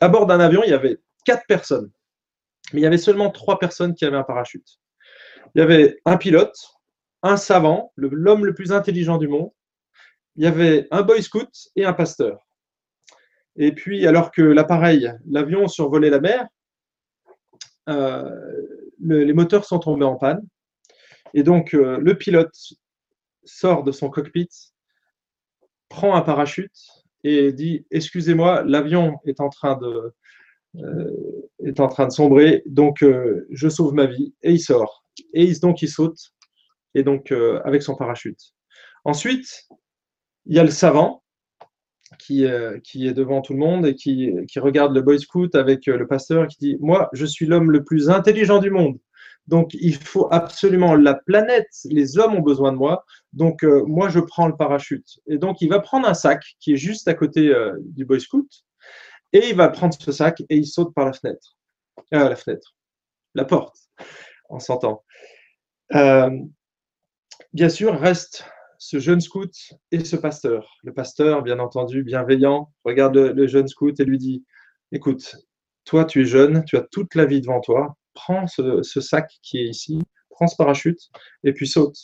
À bord d'un avion, il y avait quatre personnes, mais il y avait seulement trois personnes qui avaient un parachute. Il y avait un pilote, un savant, l'homme le, plus intelligent du monde. Il y avait un boy scout et un pasteur. Et puis, alors que l'appareil, l'avion survolait la mer, euh, les moteurs sont tombés en panne. Et donc, euh, le pilote sort de son cockpit, prend un parachute et dit Excusez-moi, l'avion est en train de, euh, est en train de sombrer, donc euh, je sauve ma vie. Et il sort. Et donc il saute, et donc avec son parachute. Ensuite, il y a le savant qui, qui est devant tout le monde et qui, regarde le Boy Scout avec le pasteur qui dit Moi, je suis l'homme le plus intelligent du monde. Donc, il faut absolument la planète, les hommes ont besoin de moi. Donc, moi, je prends le parachute. Et donc, il va prendre un sac qui est juste à côté du Boy Scout. Et il va prendre ce sac et il saute par la fenêtre. Euh, la fenêtre. La porte, en s'entend. Euh, bien sûr, reste ce jeune scout et ce pasteur. Le pasteur, bien entendu, bienveillant, regarde le, jeune scout et lui dit Écoute, toi, tu es jeune, tu as toute la vie devant toi. Prends ce, sac qui est ici, prends ce parachute et puis saute.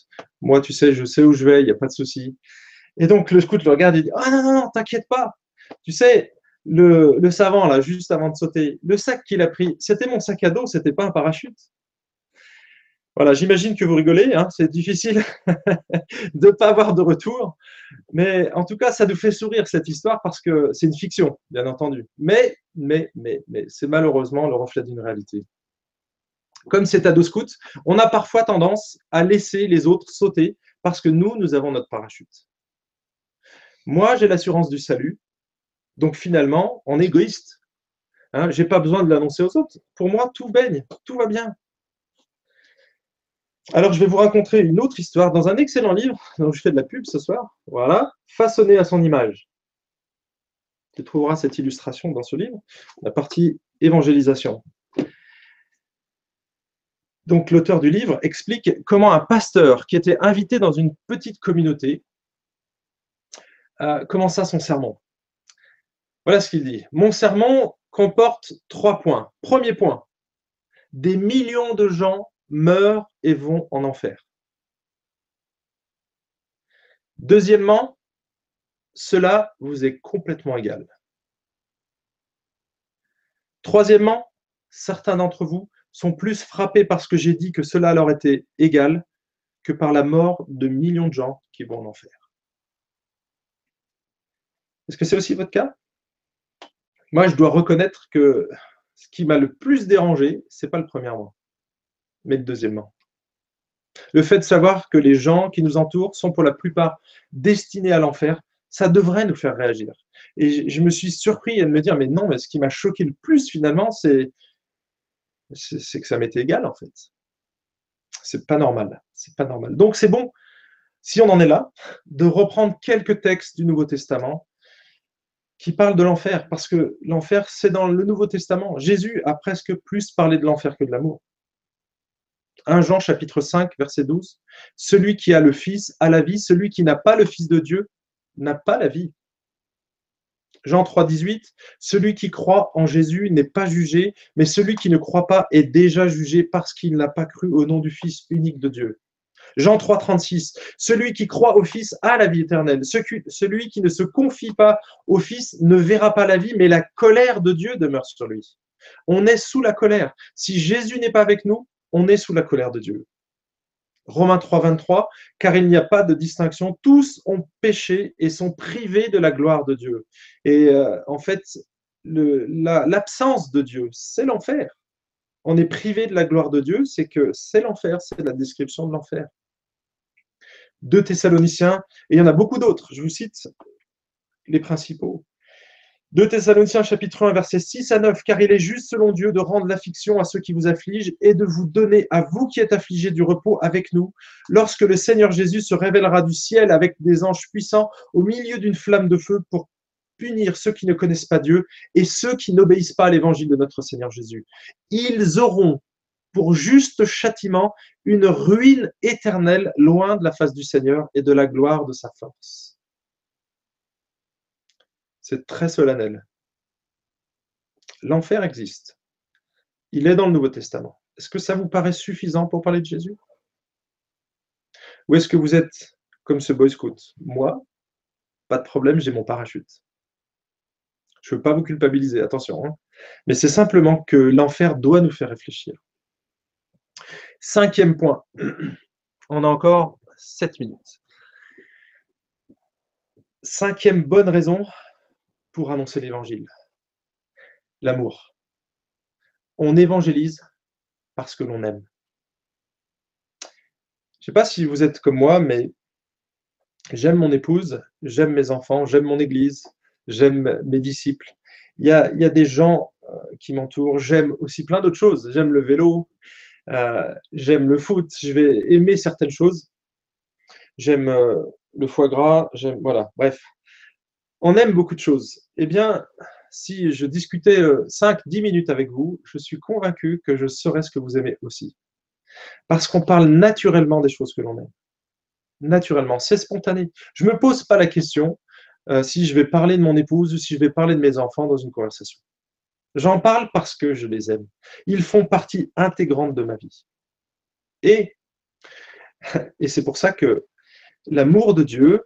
Moi, tu sais, je sais où je vais, il n'y a pas de souci. Et donc, le scout le regarde et dit Ah non, non, non, t'inquiète pas. Tu sais, le, savant, là, juste avant de sauter, le sac qu'il a pris, c'était mon sac à dos, c'était pas un parachute. Voilà, j'imagine que vous rigolez, hein, c'est difficile de ne pas avoir de retour, mais en tout cas, ça nous fait sourire cette histoire parce que c'est une fiction, bien entendu. Mais, c'est malheureusement le reflet d'une réalité. Comme c'est à dos scout, on a parfois tendance à laisser les autres sauter parce que nous, nous avons notre parachute. Moi, j'ai l'assurance du salut, donc finalement, en égoïste, hein, je n'ai pas besoin de l'annoncer aux autres. Pour moi, tout baigne, tout va bien. Alors, je vais vous raconter une autre histoire dans un excellent livre dont je fais de la pub ce soir. Voilà, Façonné à son image. Tu trouveras cette illustration dans ce livre, la partie évangélisation. Donc, l'auteur du livre explique comment un pasteur qui était invité dans une petite communauté euh, commença son sermon. Voilà ce qu'il dit. Mon sermon comporte trois points. Premier point, des millions de gens meurent et vont en enfer. Deuxièmement, cela vous est complètement égal. Troisièmement, certains d'entre vous sont plus frappés par ce que j'ai dit que cela leur était égal que par la mort de millions de gens qui vont en enfer. Est-ce que c'est aussi votre cas? Moi, je dois reconnaître que ce qui m'a le plus dérangé, c'est pas le premier mois, mais deuxièmement. Le fait de savoir que les gens qui nous entourent sont pour la plupart destinés à l'enfer, ça devrait nous faire réagir. Et je me suis surpris à me dire, mais non, mais ce qui m'a choqué le plus finalement, c'est que ça m'était égal en fait. C'est pas normal. C'est pas normal. Donc c'est bon, si on en est là, de reprendre quelques textes du Nouveau Testament qui parle de l'enfer, parce que l'enfer, c'est dans le Nouveau Testament. Jésus a presque plus parlé de l'enfer que de l'amour. 1 Jean chapitre 5, verset 12. Celui qui a le Fils a la vie, celui qui n'a pas le Fils de Dieu n'a pas la vie. Jean 3, 18. Celui qui croit en Jésus n'est pas jugé, mais celui qui ne croit pas est déjà jugé parce qu'il n'a pas cru au nom du Fils unique de Dieu. Jean 3, 36. Celui qui croit au Fils a la vie éternelle. Celui qui ne se confie pas au Fils ne verra pas la vie, mais la colère de Dieu demeure sur lui. On est sous la colère. Si Jésus n'est pas avec nous, on est sous la colère de Dieu. Romains 3, 23, car il n'y a pas de distinction, tous ont péché et sont privés de la gloire de Dieu. Et euh, en fait, l'absence de Dieu, c'est l'enfer. On est privé de la gloire de Dieu, c'est que c'est l'enfer, c'est la description de l'enfer. 2 Thessaloniciens, et il y en a beaucoup d'autres. Je vous cite les principaux. 2 Thessaloniciens chapitre 1 verset 6 à 9 car il est juste selon Dieu de rendre l'affliction à ceux qui vous affligent et de vous donner à vous qui êtes affligés du repos avec nous lorsque le Seigneur Jésus se révélera du ciel avec des anges puissants au milieu d'une flamme de feu pour punir ceux qui ne connaissent pas Dieu et ceux qui n'obéissent pas à l'évangile de notre Seigneur Jésus. Ils auront pour juste châtiment, une ruine éternelle loin de la face du Seigneur et de la gloire de sa force. C'est très solennel. L'enfer existe. Il est dans le Nouveau Testament. Est-ce que ça vous paraît suffisant pour parler de Jésus? Ou est-ce que vous êtes comme ce boy scout? Moi, pas de problème, j'ai mon parachute. Je ne veux pas vous culpabiliser, attention. Hein. Mais c'est simplement que l'enfer doit nous faire réfléchir. Cinquième point. On a encore sept minutes. Cinquième bonne raison pour annoncer l'évangile. L'amour. On évangélise parce que l'on aime. Je ne sais pas si vous êtes comme moi, mais j'aime mon épouse, j'aime mes enfants, j'aime mon église, j'aime mes disciples. Il y a, des gens euh, qui m'entourent, j'aime aussi plein d'autres choses. J'aime le vélo, euh, j'aime le foot, je vais aimer certaines choses. J'aime euh, le foie gras, j'aime, voilà, bref. On aime beaucoup de choses. Eh bien, si je discutais 5-10 minutes avec vous, je suis convaincu que je saurais ce que vous aimez aussi. Parce qu'on parle naturellement des choses que l'on aime. Naturellement, c'est spontané. Je ne me pose pas la question euh, si je vais parler de mon épouse ou si je vais parler de mes enfants dans une conversation. J'en parle parce que je les aime. Ils font partie intégrante de ma vie. Et, et c'est pour ça que l'amour de Dieu,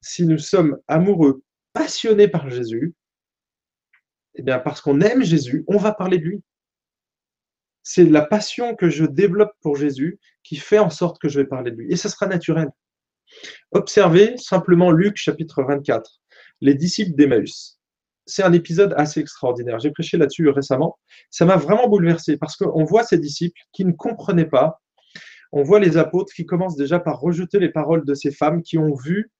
si nous sommes amoureux, passionnés par Jésus, eh bien parce qu'on aime Jésus, on va parler de lui. C'est la passion que je développe pour Jésus qui fait en sorte que je vais parler de lui. Et ce sera naturel. Observez simplement Luc chapitre 24 les disciples d'Emmaüs. C'est un épisode assez extraordinaire. J'ai prêché là-dessus récemment. Ça m'a vraiment bouleversé parce qu'on voit ces disciples qui ne comprenaient pas. On voit les apôtres qui commencent déjà par rejeter les paroles de ces femmes qui ont vu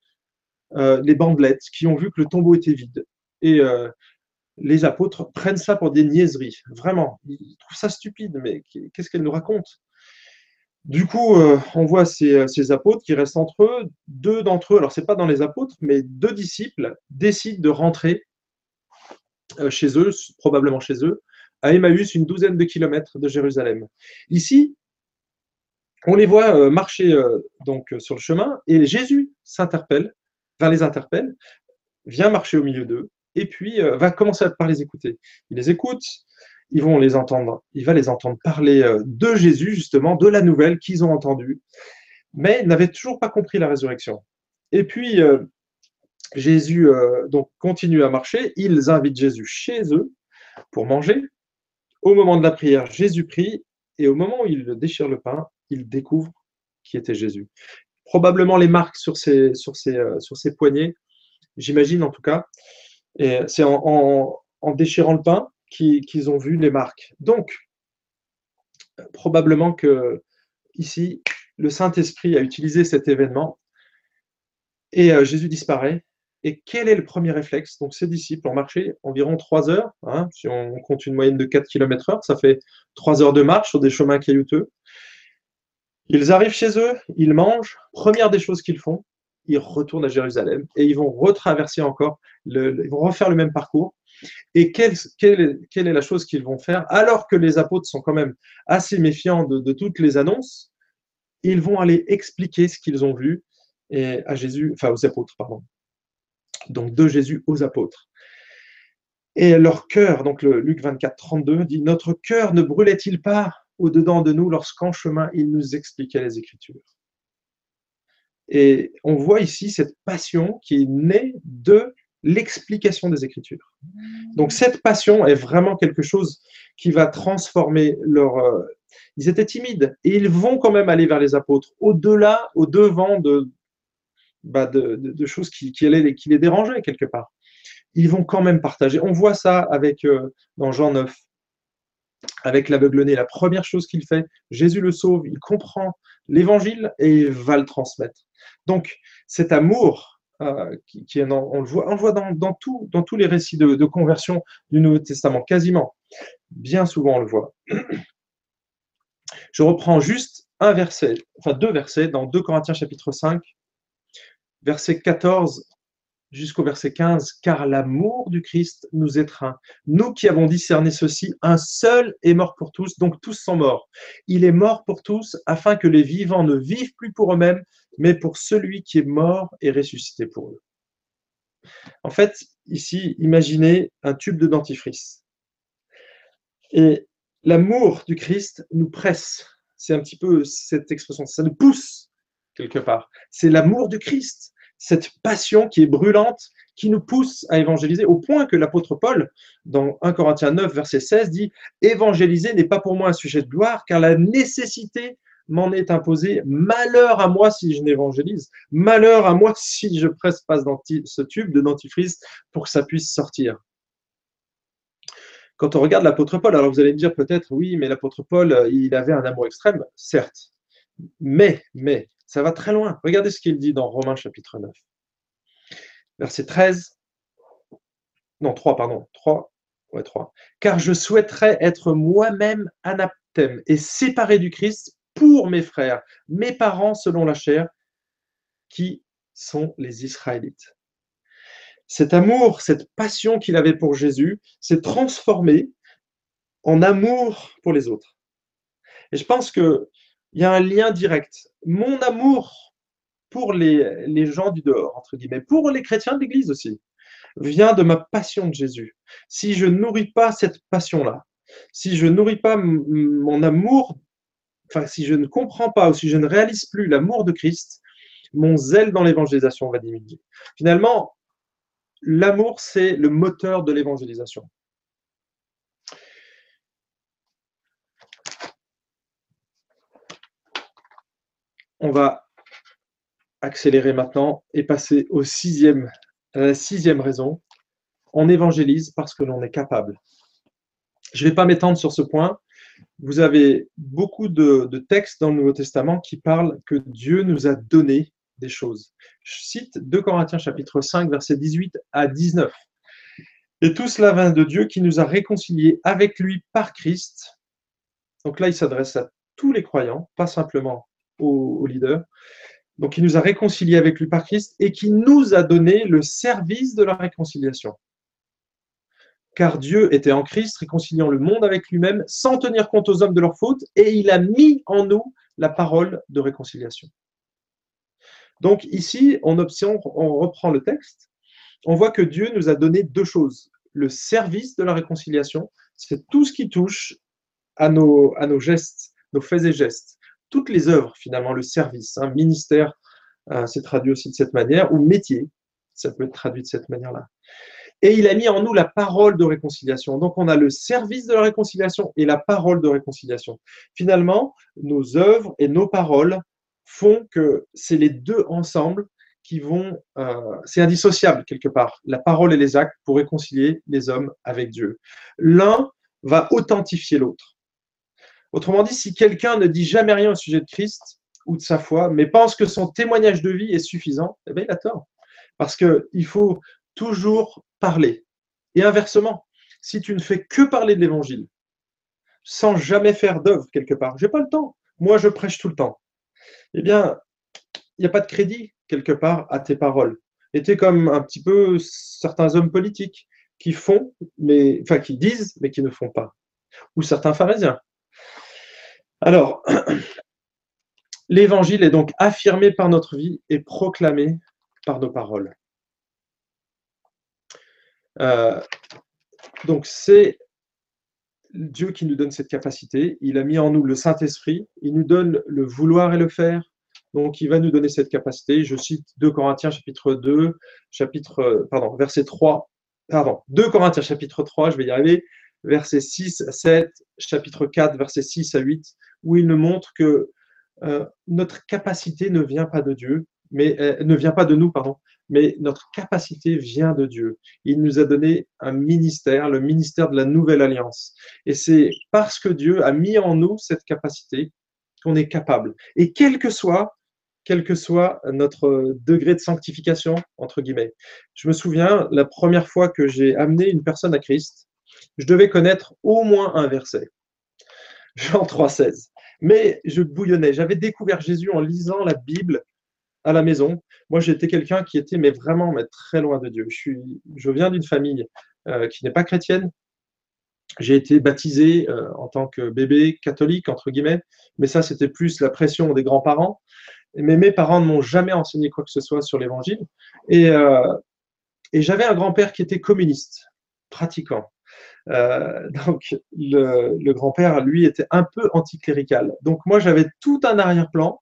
les bandelettes, qui ont vu que le tombeau était vide. Et euh, les apôtres prennent ça pour des niaiseries. Vraiment, ils trouvent ça stupide, mais qu'est-ce qu'elles nous racontent? Du coup, euh, on voit euh, ces, apôtres qui restent entre eux. Deux d'entre eux, alors ce n'est pas dans les apôtres, mais deux disciples décident de rentrer euh, chez eux, probablement chez eux, à Emmaüs, une douzaine de kilomètres de Jérusalem. Ici, on les voit marcher donc sur le chemin et Jésus s'interpelle, va les interpelle, vient marcher au milieu d'eux et puis va commencer par les écouter. Il les écoute, ils vont les entendre, il va les entendre parler euh, de Jésus, justement, de la nouvelle qu'ils ont entendue, mais n'avaient toujours pas compris la résurrection. Et puis, euh, Jésus euh, donc continue à marcher, ils invitent Jésus chez eux pour manger. Au moment de la prière, Jésus prie, et au moment où il déchire le pain, il découvre qui était Jésus. Probablement les marques sur ses, ses, ses poignets, j'imagine en tout cas. C'est en, déchirant le pain qu'ils ont vu les marques. Donc, probablement que ici, le Saint-Esprit a utilisé cet événement et euh, Jésus disparaît. Et quel est le premier réflexe? Donc, ces disciples ont marché environ 3 heures. Hein, si on compte une moyenne de 4 km/h, ça fait 3 heures de marche sur des chemins caillouteux. Ils arrivent chez eux, ils mangent. Première des choses qu'ils font, ils retournent à Jérusalem et ils vont retraverser encore, ils vont refaire le même parcours. Et quelle, est la chose qu'ils vont faire? Alors que les apôtres sont quand même assez méfiants de, toutes les annonces, ils vont aller expliquer ce qu'ils ont vu à Jésus, enfin aux apôtres, pardon. Donc de Jésus aux apôtres. Et leur cœur, donc le Luc 24, 32, dit Notre cœur ne brûlait-il pas? Au-dedans de nous lorsqu'en chemin il nous expliquait les Écritures Et on voit ici cette passion qui est née de l'explication des Écritures. Donc cette passion est vraiment quelque chose qui va transformer leur... Euh, ils étaient timides et ils vont quand même aller vers les apôtres, au-delà, au-devant de, bah de, choses qui, qui, les, qui les dérangeaient quelque part. Ils vont quand même partager. On voit ça avec euh, dans Jean 9, avec l'aveugle-né. La première chose qu'il fait, Jésus le sauve, il comprend l'évangile et il va le transmettre. Donc cet amour euh, qui, on le voit, on voit dans tous les récits de, conversion du Nouveau Testament, quasiment. Bien souvent, on le voit. Je reprends juste un verset, enfin deux versets, dans 2 Corinthiens chapitre 5, verset 14 jusqu'au verset 15, car l'amour du Christ nous étreint. Nous qui avons discerné ceci, un seul est mort pour tous, donc tous sont morts. Il est mort pour tous afin que les vivants ne vivent plus pour eux-mêmes, mais pour celui qui est mort et ressuscité pour eux. En fait, ici, imaginez un tube de dentifrice. Et l'amour du Christ nous presse. C'est un petit peu cette expression, ça nous pousse quelque part. C'est l'amour du Christ cette passion qui est brûlante, qui nous pousse à évangéliser, au point que l'apôtre Paul, dans 1 Corinthiens 9, verset 16, dit Évangéliser n'est pas pour moi un sujet de gloire, car la nécessité m'en est imposée. Malheur à moi si je n'évangélise. Malheur à moi si je presse pas ce tube de dentifrice pour que ça puisse sortir. Quand on regarde l'apôtre Paul, alors vous allez me dire peut-être, oui, mais l'apôtre Paul, il avait un amour extrême, certes. Mais, mais, ça va très loin. Regardez ce qu'il dit dans Romains chapitre 9. Verset 13. Non, 3, pardon. 3. Ouais, 3. Car je souhaiterais être moi-même anathème et séparé du Christ pour mes frères, mes parents selon la chair, qui sont les Israélites. Cet amour, cette passion qu'il avait pour Jésus s'est transformé en amour pour les autres. Et je pense qu'il y a un lien direct mon amour pour les, gens du dehors, entre guillemets, pour les chrétiens de l'Église aussi, vient de ma passion de Jésus. Si je nourris pas cette passion-là, si je nourris pas mon amour, enfin, si je ne comprends pas ou si je ne réalise plus l'amour de Christ, mon zèle dans l'évangélisation va diminuer. Finalement, l'amour, c'est le moteur de l'évangélisation. On va accélérer maintenant et passer au sixième, à la sixième raison. On évangélise parce que l'on est capable. Je ne vais pas m'étendre sur ce point. Vous avez beaucoup de, textes dans le Nouveau Testament qui parlent que Dieu nous a donné des choses. Je cite 2 Corinthiens chapitre 5, versets 18 à 19. Et tout cela vient de Dieu qui nous a réconciliés avec lui par Christ. Donc là, il s'adresse à tous les croyants, pas simplement au, leader. Donc, il nous a réconciliés avec lui par Christ et qui nous a donné le service de la réconciliation. Car Dieu était en Christ, réconciliant le monde avec lui-même, sans tenir compte aux hommes de leurs fautes, et il a mis en nous la parole de réconciliation. Donc ici, on, on reprend le texte, on voit que Dieu nous a donné deux choses. Le service de la réconciliation, c'est tout ce qui touche à nos, à nos gestes, nos faits et gestes toutes les œuvres, finalement, le service, ministère, euh, c'est traduit aussi de cette manière, ou métier, ça peut être traduit de cette manière-là. Et il a mis en nous la parole de réconciliation. Donc on a le service de la réconciliation et la parole de réconciliation. Finalement, nos œuvres et nos paroles font que c'est les deux ensemble qui vont, euh, c'est indissociable quelque part, la parole et les actes pour réconcilier les hommes avec Dieu. L'un va authentifier l'autre. Autrement dit, si quelqu'un ne dit jamais rien au sujet de Christ ou de sa foi, mais pense que son témoignage de vie est suffisant, eh bien, il a tort. Parce qu'il faut toujours parler. Et inversement, si tu ne fais que parler de l'évangile, sans jamais faire d'œuvre quelque part, j'ai pas le temps, moi je prêche tout le temps, eh bien, il n'y a pas de crédit quelque part à tes paroles. Et tu es comme un petit peu certains hommes politiques qui font, mais, enfin qui disent, mais qui ne font pas. Ou certains pharisiens alors, l'évangile est donc affirmé par notre vie et proclamé par nos paroles. Euh, donc, c'est Dieu qui nous donne cette capacité. Il a mis en nous le Saint-Esprit. Il nous donne le vouloir et le faire. Donc, il va nous donner cette capacité. Je cite 2 Corinthiens chapitre 2, chapitre, pardon, verset 3, pardon, 2 Corinthiens chapitre 3, je vais y arriver, verset 6 à 7, chapitre 4, verset 6 à 8 où il nous montre que euh, notre capacité ne vient pas de Dieu, mais euh, ne vient pas de nous, pardon, mais notre capacité vient de Dieu. Il nous a donné un ministère, le ministère de la nouvelle alliance. Et c'est parce que Dieu a mis en nous cette capacité qu'on est capable. Et quel que soit quel que soit notre degré de sanctification, entre guillemets. Je me souviens, la première fois que j'ai amené une personne à Christ, je devais connaître au moins un verset. Jean 3,16. Mais je bouillonnais. J'avais découvert Jésus en lisant la Bible à la maison. Moi, j'étais quelqu'un qui était mais vraiment mais très loin de Dieu. Je, suis, je viens d'une famille euh, qui n'est pas chrétienne. J'ai été baptisé euh, en tant que bébé catholique, entre guillemets, mais ça, c'était plus la pression des grands-parents. Mais mes parents ne m'ont jamais enseigné quoi que ce soit sur l'évangile. Et, euh, et j'avais un grand-père qui était communiste, pratiquant. Euh, donc, le, grand-père, lui, était un peu anticlérical. Donc, moi, j'avais tout un arrière-plan.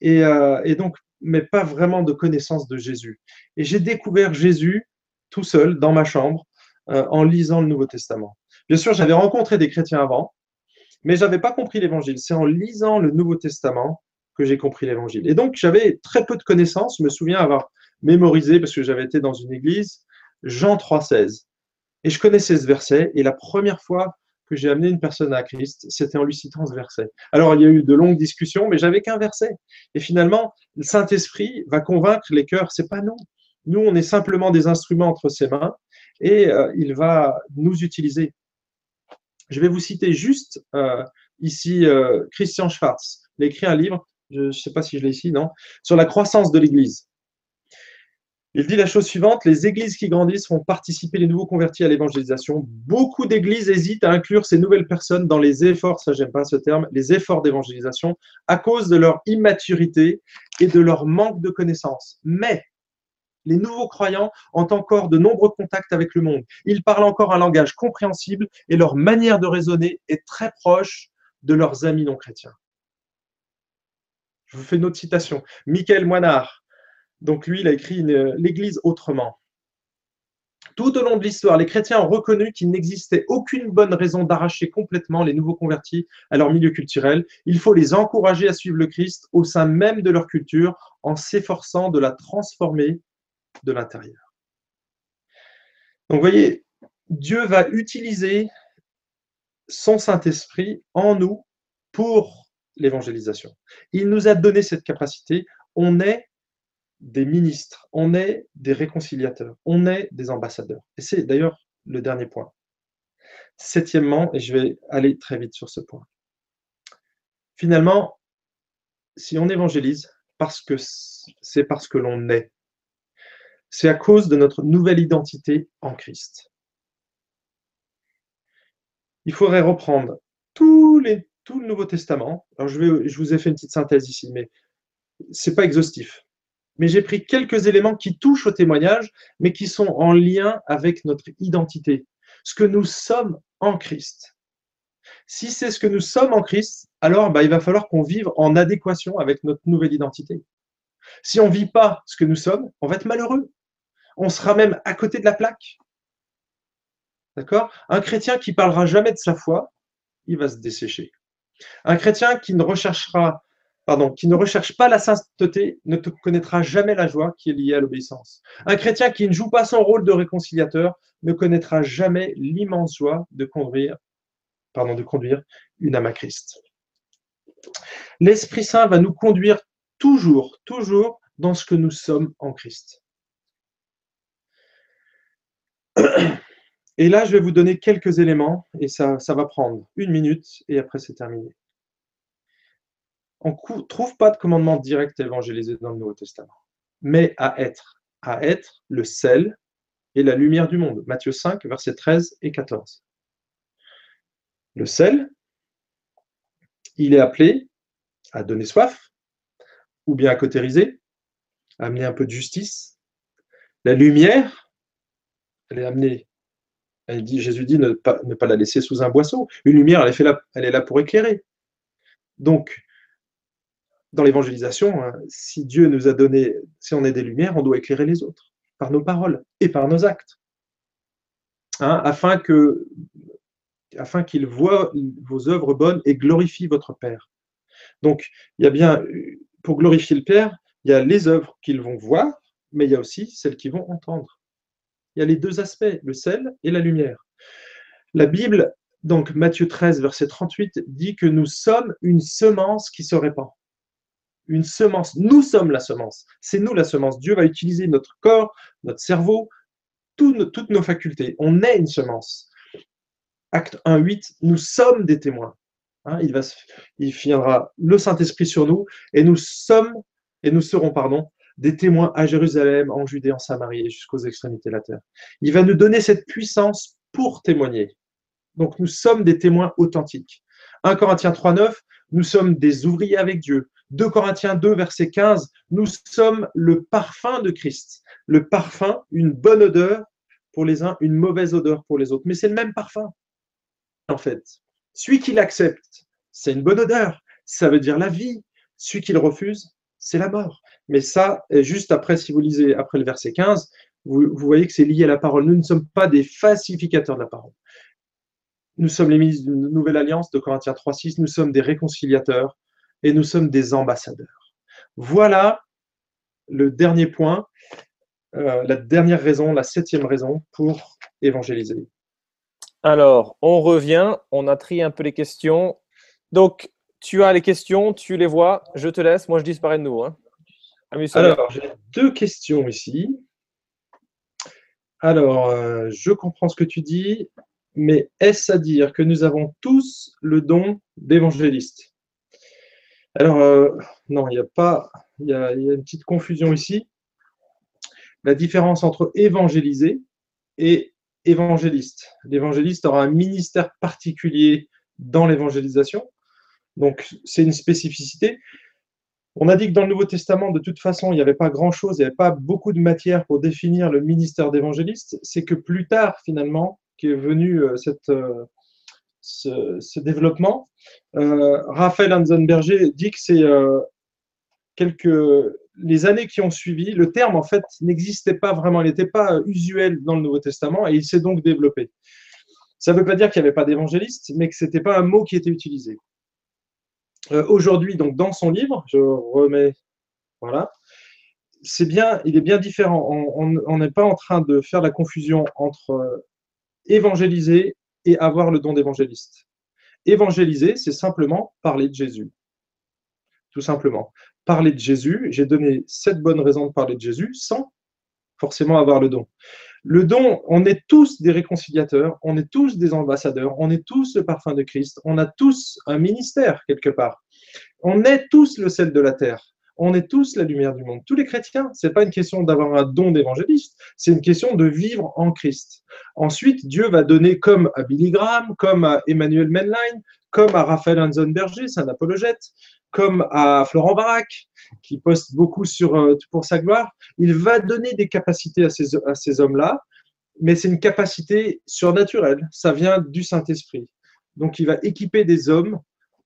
Et, euh, et, donc, mais pas vraiment de connaissance de Jésus. Et j'ai découvert Jésus tout seul dans ma chambre euh, en lisant le Nouveau Testament. Bien sûr, j'avais rencontré des chrétiens avant, mais j'avais pas compris l'évangile. C'est en lisant le Nouveau Testament que j'ai compris l'évangile. Et donc, j'avais très peu de connaissances. Je me souviens avoir mémorisé, parce que j'avais été dans une église, Jean 3,16. Et je connaissais ce verset. Et la première fois que j'ai amené une personne à Christ, c'était en lui citant ce verset. Alors, il y a eu de longues discussions, mais j'avais qu'un verset. Et finalement, le Saint-Esprit va convaincre les cœurs, c'est pas nous. Nous, on est simplement des instruments entre ses mains et euh, il va nous utiliser. Je vais vous citer juste euh, ici euh, Christian Schwartz. Il a écrit un livre, je ne sais pas si je l'ai ici, non, sur la croissance de l'Église. Il dit la chose suivante, les églises qui grandissent font participer les nouveaux convertis à l'évangélisation. Beaucoup d'églises hésitent à inclure ces nouvelles personnes dans les efforts, ça j'aime pas ce terme, les efforts d'évangélisation, à cause de leur immaturité et de leur manque de connaissances. Mais les nouveaux croyants ont encore de nombreux contacts avec le monde. Ils parlent encore un langage compréhensible et leur manière de raisonner est très proche de leurs amis non chrétiens. Je vous fais une autre citation. Michael Moinard, donc lui, il a écrit l'Église autrement. Tout au long de l'histoire, les chrétiens ont reconnu qu'il n'existait aucune bonne raison d'arracher complètement les nouveaux convertis à leur milieu culturel. Il faut les encourager à suivre le Christ au sein même de leur culture en s'efforçant de la transformer de l'intérieur. Donc vous voyez, Dieu va utiliser son Saint-Esprit en nous pour l'évangélisation. Il nous a donné cette capacité. On est des ministres, on est des réconciliateurs, on est des ambassadeurs. Et c'est d'ailleurs le dernier point. Septièmement, et je vais aller très vite sur ce point. Finalement, si on évangélise, parce c'est parce que l'on est, c'est à cause de notre nouvelle identité en Christ. Il faudrait reprendre tout le Nouveau Testament. Alors je, je vous ai fait une petite synthèse ici, mais c'est pas exhaustif mais j'ai pris quelques éléments qui touchent au témoignage, mais qui sont en lien avec notre identité, ce que nous sommes en Christ. Si c'est ce que nous sommes en Christ, alors bah, il va falloir qu'on vive en adéquation avec notre nouvelle identité. Si on ne vit pas ce que nous sommes, on va être malheureux. On sera même à côté de la plaque. D'accord? Un chrétien qui parlera jamais de sa foi, il va se dessécher. Un chrétien qui ne recherchera qui ne recherche pas la sainteté ne connaîtra jamais la joie qui est liée à l'obéissance. Un chrétien qui ne joue pas son rôle de réconciliateur ne connaîtra jamais l'immense joie de conduire, une âme à Christ. L'Esprit Saint va nous conduire toujours, toujours dans ce que nous sommes en Christ. Et là, je vais vous donner quelques éléments et ça va prendre une minute et après c'est terminé on ne trouve pas de commandement direct à évangéliser dans le Nouveau Testament, mais à être, à être le sel et la lumière du monde. Matthieu 5, versets 13 et 14. Le sel, il est appelé à donner soif, ou bien à cautériser, à amener un peu de justice. La lumière, elle est amenée, Jésus dit ne pas, pas la laisser sous un boisseau. Une lumière, elle est, là, elle est là pour éclairer. Donc, dans l'évangélisation, hein, si Dieu nous a donné, si on est des lumières, on doit éclairer les autres par nos paroles et par nos actes, hein, afin que, afin qu'il voit vos œuvres bonnes et glorifie votre Père. Donc, il y a bien, pour glorifier le Père, il y a les œuvres qu'ils vont voir, mais il y a aussi celles qu'ils vont entendre. Il y a les deux aspects, le sel et la lumière. La Bible, donc Matthieu 13, verset 38, dit que nous sommes une semence qui se répand une semence. Nous sommes la semence. C'est nous la semence. Dieu va utiliser notre corps, notre cerveau, toutes nos facultés. On est une semence. Acte 1, 8, nous sommes des témoins. Hein, il, va, il viendra le Saint-Esprit sur nous et nous sommes et nous serons, pardon, des témoins à Jérusalem, en Judée, en Samarie et jusqu'aux extrémités de la terre. Il va nous donner cette puissance pour témoigner. Donc nous sommes des témoins authentiques. 1 Corinthiens 3, 9, nous sommes des ouvriers avec Dieu. 2 Corinthiens 2, verset 15, nous sommes le parfum de Christ. Le parfum, une bonne odeur pour les uns, une mauvaise odeur pour les autres. Mais c'est le même parfum, en fait. Celui qui l'accepte, c'est une bonne odeur. Ça veut dire la vie. Celui qui le refuse, c'est la mort. Mais ça, juste après, si vous lisez après le verset 15, vous, voyez que c'est lié à la parole. Nous ne sommes pas des falsificateurs de la parole. Nous sommes les ministres d'une nouvelle alliance de Corinthiens 3.6. Nous sommes des réconciliateurs et nous sommes des ambassadeurs. Voilà le dernier point, euh, la dernière raison, la septième raison pour évangéliser. Alors, on revient, on a trié un peu les questions. Donc, tu as les questions, tu les vois, je te laisse, moi je disparais de nouveau. Hein. Alors, j'ai deux questions ici. Alors, euh, je comprends ce que tu dis, mais est-ce à dire que nous avons tous le don d'évangéliste? Alors, euh, non, il n'y a pas, il y a, une petite confusion ici. La différence entre évangéliser et évangéliste. L'évangéliste aura un ministère particulier dans l'évangélisation, donc c'est une spécificité. On a dit que dans le Nouveau Testament, de toute façon, il n'y avait pas grand-chose, il n'y avait pas beaucoup de matière pour définir le ministère d'évangéliste. C'est que plus tard, finalement, qu'est venu euh, cette, euh, ce, développement, euh, Raphaël Hansenberger dit que c'est quelques les années qui ont suivi, le terme en fait n'existait pas vraiment, il n'était pas usuel dans le Nouveau Testament et il s'est donc développé. Ça ne veut pas dire qu'il n'y avait pas d'évangéliste, mais que ce n'était pas un mot qui était utilisé. Euh, aujourd'hui, donc dans son livre, je remets, voilà, c'est bien, il est bien différent. On n'est pas en train de faire la confusion entre euh, évangéliser et avoir le don d'évangéliste. Évangéliser, c'est simplement parler de Jésus. Tout simplement. Parler de Jésus, j'ai donné sept bonnes raisons de parler de Jésus sans forcément avoir le don. Le don, on est tous des réconciliateurs, on est tous des ambassadeurs, on est tous le parfum de Christ, on a tous un ministère quelque part. On est tous le sel de la terre. On est tous la lumière du monde. Tous les chrétiens, ce n'est pas une question d'avoir un don d'évangéliste, c'est une question de vivre en Christ. Ensuite, Dieu va donner comme à Billy Graham, comme à Emmanuel Menlein, comme à Raphaël Hanson-Berger, c'est un apologète, comme à Florent Barak, qui poste beaucoup sur, euh, pour sa gloire, il va donner des capacités à ces, à ces hommes-là, mais c'est une capacité surnaturelle, ça vient du Saint-Esprit. Donc il va équiper des hommes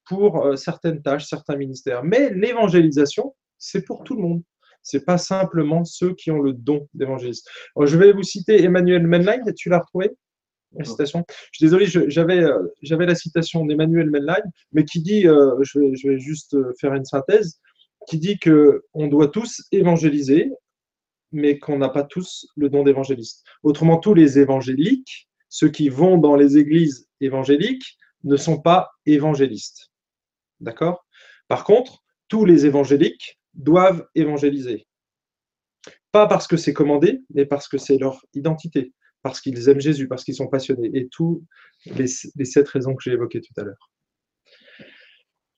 pour euh, certaines tâches, certains ministères. Mais l'évangélisation, c'est pour tout le monde. Ce n'est pas simplement ceux qui ont le don d'évangéliste. Je vais vous citer Emmanuel Menlein, tu l'as retrouvé? La citation? Je suis désolé, j'avais, euh, j'avais la citation d'Emmanuel Menlein, mais qui dit, je, vais, je vais juste faire une synthèse, qui dit qu'on doit tous évangéliser, mais qu'on n'a pas tous le don d'évangéliste. Autrement, tous les évangéliques, ceux qui vont dans les églises évangéliques, ne sont pas évangélistes. D'accord? Par contre, tous les évangéliques doivent évangéliser. Pas parce que c'est commandé, mais parce que c'est leur identité, parce qu'ils aiment Jésus, parce qu'ils sont passionnés. Et tous les, sept raisons que j'ai évoquées tout à l'heure.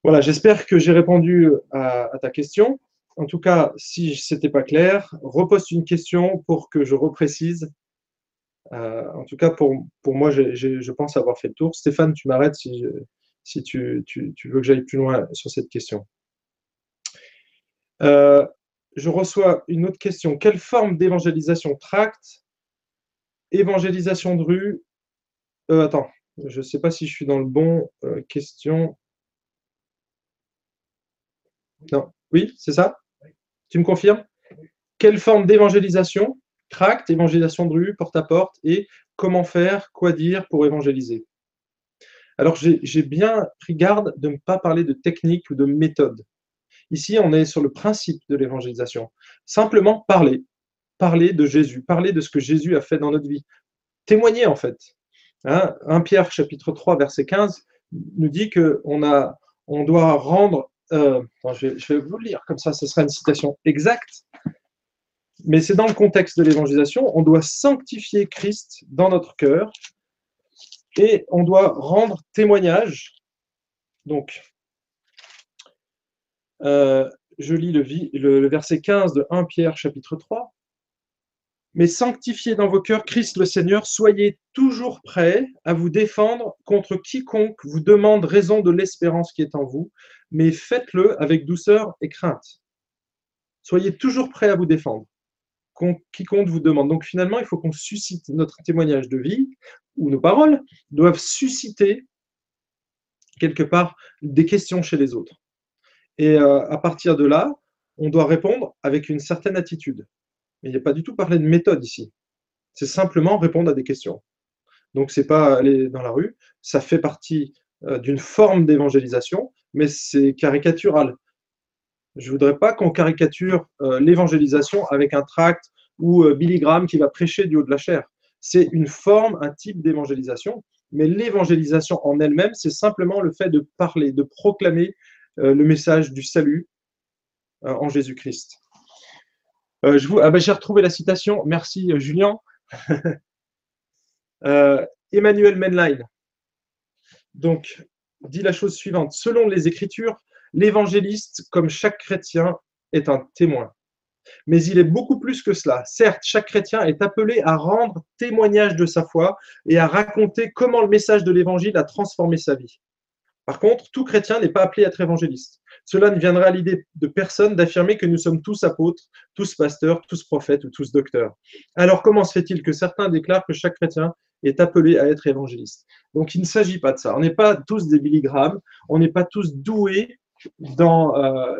Voilà, j'espère que j'ai répondu à, ta question. En tout cas, si ce n'était pas clair, reposte une question pour que je reprécise. Euh, en tout cas, pour, moi, je pense avoir fait le tour. Stéphane, tu m'arrêtes si, tu, veux que j'aille plus loin sur cette question. Euh, je reçois une autre question. Quelle forme d'évangélisation tract Évangélisation de rue euh, Attends, je ne sais pas si je suis dans le bon question. Non. Oui, c'est ça? Tu me confirmes? Quelle forme d'évangélisation Tract, évangélisation de rue, porte à porte, et comment faire, quoi dire pour évangéliser? Alors, j'ai bien pris garde de ne pas parler de technique ou de méthode. Ici, on est sur le principe de l'évangélisation. Simplement parler. Parler de Jésus, parler de ce que Jésus a fait dans notre vie. Témoigner, en fait. 1 hein, Pierre, chapitre 3, verset 15, nous dit qu'on on doit rendre euh, je, vais, vous le lire, comme ça, ce sera une citation exacte. Mais c'est dans le contexte de l'évangélisation, on doit sanctifier Christ dans notre cœur et on doit rendre témoignage. Donc, euh, je lis le, le verset 15 de 1 Pierre chapitre 3. Mais sanctifiez dans vos cœurs Christ le Seigneur, soyez toujours prêts à vous défendre contre quiconque vous demande raison de l'espérance qui est en vous, mais faites-le avec douceur et crainte. Soyez toujours prêts à vous défendre. Quiconque vous demande. Donc finalement, il faut qu'on suscite notre témoignage de vie, ou nos paroles doivent susciter quelque part des questions chez les autres. Et euh, à partir de là, on doit répondre avec une certaine attitude. Il n'y a pas du tout parlé de méthode ici. C'est simplement répondre à des questions. Donc, ce n'est pas aller dans la rue. Ça fait partie euh, d'une forme d'évangélisation, mais c'est caricatural. Je ne voudrais pas qu'on caricature euh, l'évangélisation avec un tract ou Billy Graham qui va prêcher du haut de la chair. C'est une forme, un type d'évangélisation, mais l'évangélisation en elle-même, c'est simplement le fait de parler, de proclamer le message du salut en Jésus-Christ. Euh, ah ben, j'ai retrouvé la citation. Merci, euh, Julien. Euh, Emmanuel Menline. Donc, dit la chose suivante. Selon les Écritures, l'évangéliste, comme chaque chrétien, est un témoin. Mais il est beaucoup plus que cela. Certes, chaque chrétien est appelé à rendre témoignage de sa foi et à raconter comment le message de l'évangile a transformé sa vie. Par contre, tout chrétien n'est pas appelé à être évangéliste. Cela ne viendra à l'idée de personne d'affirmer que nous sommes tous apôtres, tous pasteurs, tous prophètes ou tous docteurs. Alors comment se fait-il que certains déclarent que chaque chrétien est appelé à être évangéliste? Donc il ne s'agit pas de ça. On n'est pas tous des Billy on n'est pas tous doués dans euh,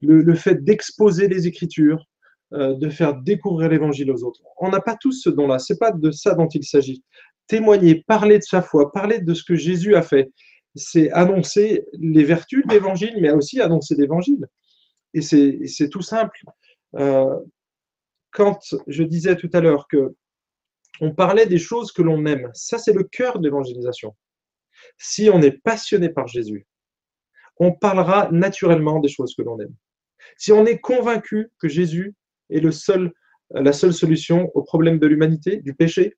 le, fait d'exposer les Écritures, euh, de faire découvrir l'Évangile aux autres. On n'a pas tous ce don-là. C'est pas de ça dont il s'agit. Témoigner, parler de sa foi, parler de ce que Jésus a fait, c'est annoncer les vertus de l'évangile, mais aussi annoncer l'évangile. Et c'est tout simple. Euh, quand je disais tout à l'heure que on parlait des choses que l'on aime, ça c'est le cœur de l'évangélisation. Si on est passionné par Jésus, on parlera naturellement des choses que l'on aime. Si on est convaincu que Jésus est la seule solution au problème de l'humanité, du péché,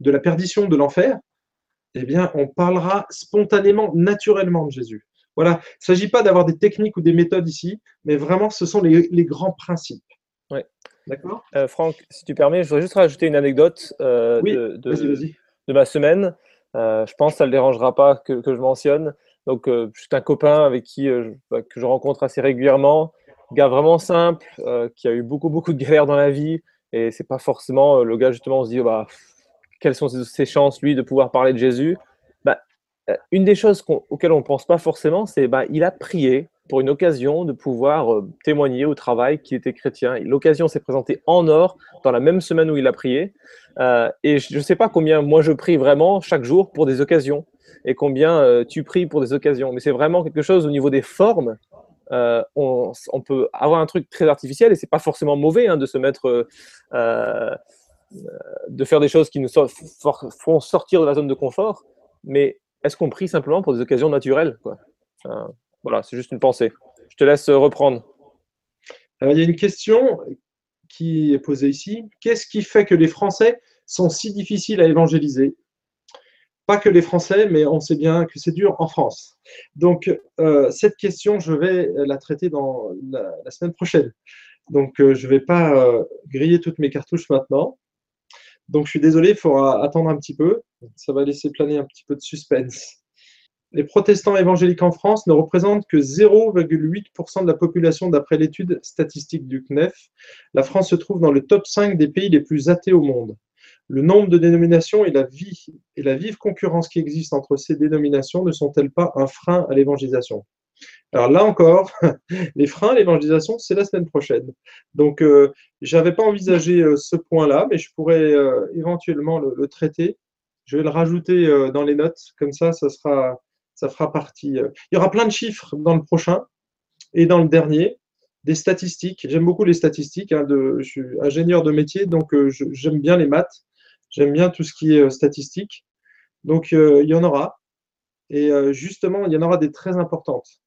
de la perdition, de l'enfer, eh bien, on parlera spontanément, naturellement de Jésus. Voilà, il ne s'agit pas d'avoir des techniques ou des méthodes ici, mais vraiment, ce sont les, grands principes. Oui. D'accord? Euh, Franck, si tu permets, je voudrais juste rajouter une anecdote euh, de, de, ma semaine. Euh, je pense que ça ne le dérangera pas que, je mentionne. Donc, juste un copain avec qui bah, que je rencontre assez régulièrement, un gars vraiment simple, qui a eu beaucoup, beaucoup de galères dans la vie. Et c'est pas forcément le gars, justement, on se dit, bah, quelles sont ses chances, lui, de pouvoir parler de Jésus bah, euh, Une des choses auxquelles on ne pense pas forcément, c'est bah, il a prié pour une occasion de pouvoir euh, témoigner au travail qu'il était chrétien. L'occasion s'est présentée en or dans la même semaine où il a prié. Euh, et je ne sais pas combien moi je prie vraiment chaque jour pour des occasions et combien tu pries pour des occasions. Mais c'est vraiment quelque chose au niveau des formes. on, peut avoir un truc très artificiel et c'est pas forcément mauvais hein, de se mettre de faire des choses qui nous font sortir de la zone de confort, mais est-ce qu'on prie simplement pour des occasions naturelles Voilà, c'est juste une pensée. Je te laisse reprendre. Alors, il y a une question qui est posée ici. Qu'est-ce qui fait que les Français sont si difficiles à évangéliser? Pas que les Français, mais on sait bien que c'est dur en France. Donc, euh, cette question, je vais la traiter dans la, semaine prochaine. Donc, euh, je ne vais pas euh, griller toutes mes cartouches maintenant. Donc je suis désolé, il faudra attendre un petit peu. Ça va laisser planer un petit peu de suspense. Les protestants évangéliques en France ne représentent que 0,8% de la population d'après l'étude statistique du CNEF. La France se trouve dans le top 5 des pays les plus athées au monde. Le nombre de dénominations et la, vie, et la vive concurrence qui existe entre ces dénominations ne sont-elles pas un frein à l'évangélisation? Alors là encore, les freins à l'évangélisation, c'est la semaine prochaine. Donc, euh, je n'avais pas envisagé euh, ce point-là, mais je pourrais euh, éventuellement le, traiter. Je vais le rajouter dans les notes, comme ça, ça, sera, ça fera partie. Il y aura plein de chiffres dans le prochain et dans le dernier, des statistiques. J'aime beaucoup les statistiques. Hein, je suis ingénieur de métier, donc j'aime bien les maths. J'aime bien tout ce qui est statistique. Donc, il y en aura. Et justement, il y en aura des très importantes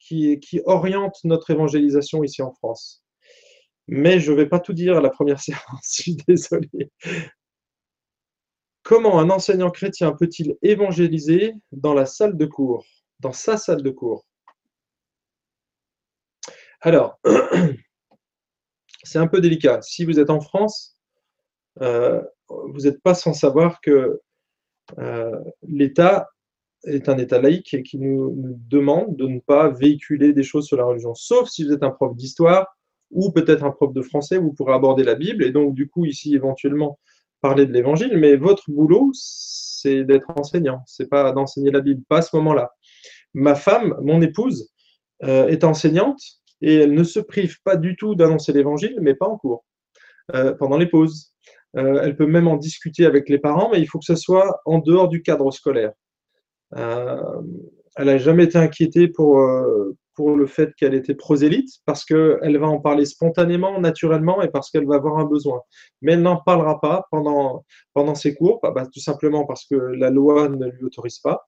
qui, oriente notre évangélisation ici en France. Mais je ne vais pas tout dire à la première séance, je suis désolé. Comment un enseignant chrétien peut-il évangéliser dans la salle de cours, dans sa salle de cours? Alors, c'est un peu délicat. Si vous êtes en France, euh, vous n'êtes pas sans savoir que euh, l'État est un État laïque et qui nous, demande de ne pas véhiculer des choses sur la religion, sauf si vous êtes un prof d'histoire ou peut-être un prof de français, vous pourrez aborder la Bible et donc du coup ici éventuellement parler de l'Évangile, mais votre boulot, c'est d'être enseignant, c'est pas d'enseigner la Bible, pas à ce moment-là. Ma femme, mon épouse, euh, est enseignante et elle ne se prive pas du tout d'annoncer l'Évangile, mais pas en cours, euh, pendant les pauses. Euh, elle peut même en discuter avec les parents, mais il faut que ce soit en dehors du cadre scolaire. Elle n'a jamais été inquiétée pour, pour le fait qu'elle était prosélyte, parce qu'elle va en parler spontanément, naturellement, et parce qu'elle va avoir un besoin. Mais elle n'en parlera pas pendant, pendant ses cours, bah, bah, tout simplement parce que la loi ne lui autorise pas.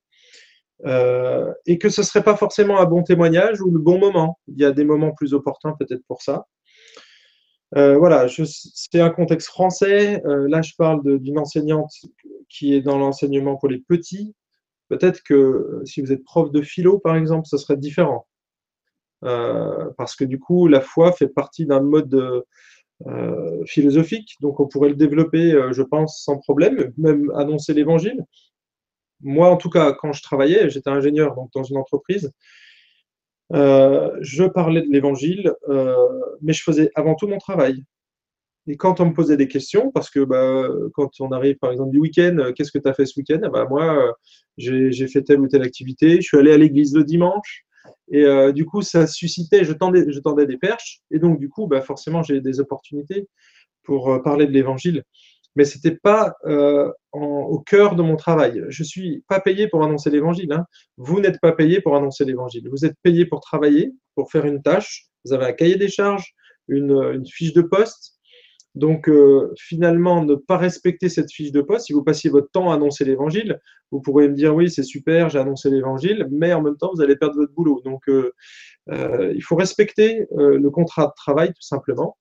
Euh, et que ce ne serait pas forcément un bon témoignage ou le bon moment. Il y a des moments plus opportuns peut-être pour ça. Euh, voilà, c'est un contexte français. Euh, là, je parle d'une enseignante qui est dans l'enseignement pour les petits. Peut-être que si vous êtes prof de philo, par exemple, ce serait différent. parce que du coup, la foi fait partie d'un mode philosophique, donc on pourrait le développer, je pense, sans problème, même annoncer l'évangile moi, en tout cas, quand je travaillais, j'étais ingénieur dans une entreprise, euh, je parlais de l'évangile, euh, mais je faisais avant tout mon travail. Et quand on me posait des questions, parce que bah, quand on arrive par exemple du week-end, euh, qu'est-ce que tu as fait ce week-end? Bah, Moi, j'ai fait telle ou telle activité, je suis allé à l'église le dimanche, et du coup, ça suscitait, je tendais, je tendais des perches, et donc du coup, bah, forcément, j'ai des opportunités pour parler de l'évangile mais ce n'était pas euh, au cœur de mon travail. Je ne suis pas payé pour annoncer l'évangile. Hein. Vous n'êtes pas payé pour annoncer l'évangile. Vous êtes payé pour travailler, pour faire une tâche. Vous avez un cahier des charges, une, fiche de poste. Donc, euh, finalement, ne pas respecter cette fiche de poste, si vous passiez votre temps à annoncer l'évangile, vous pourrez me dire oui, c'est super, j'ai annoncé l'évangile, mais en même temps, vous allez perdre votre boulot. Donc, euh, il faut respecter le contrat de travail, tout simplement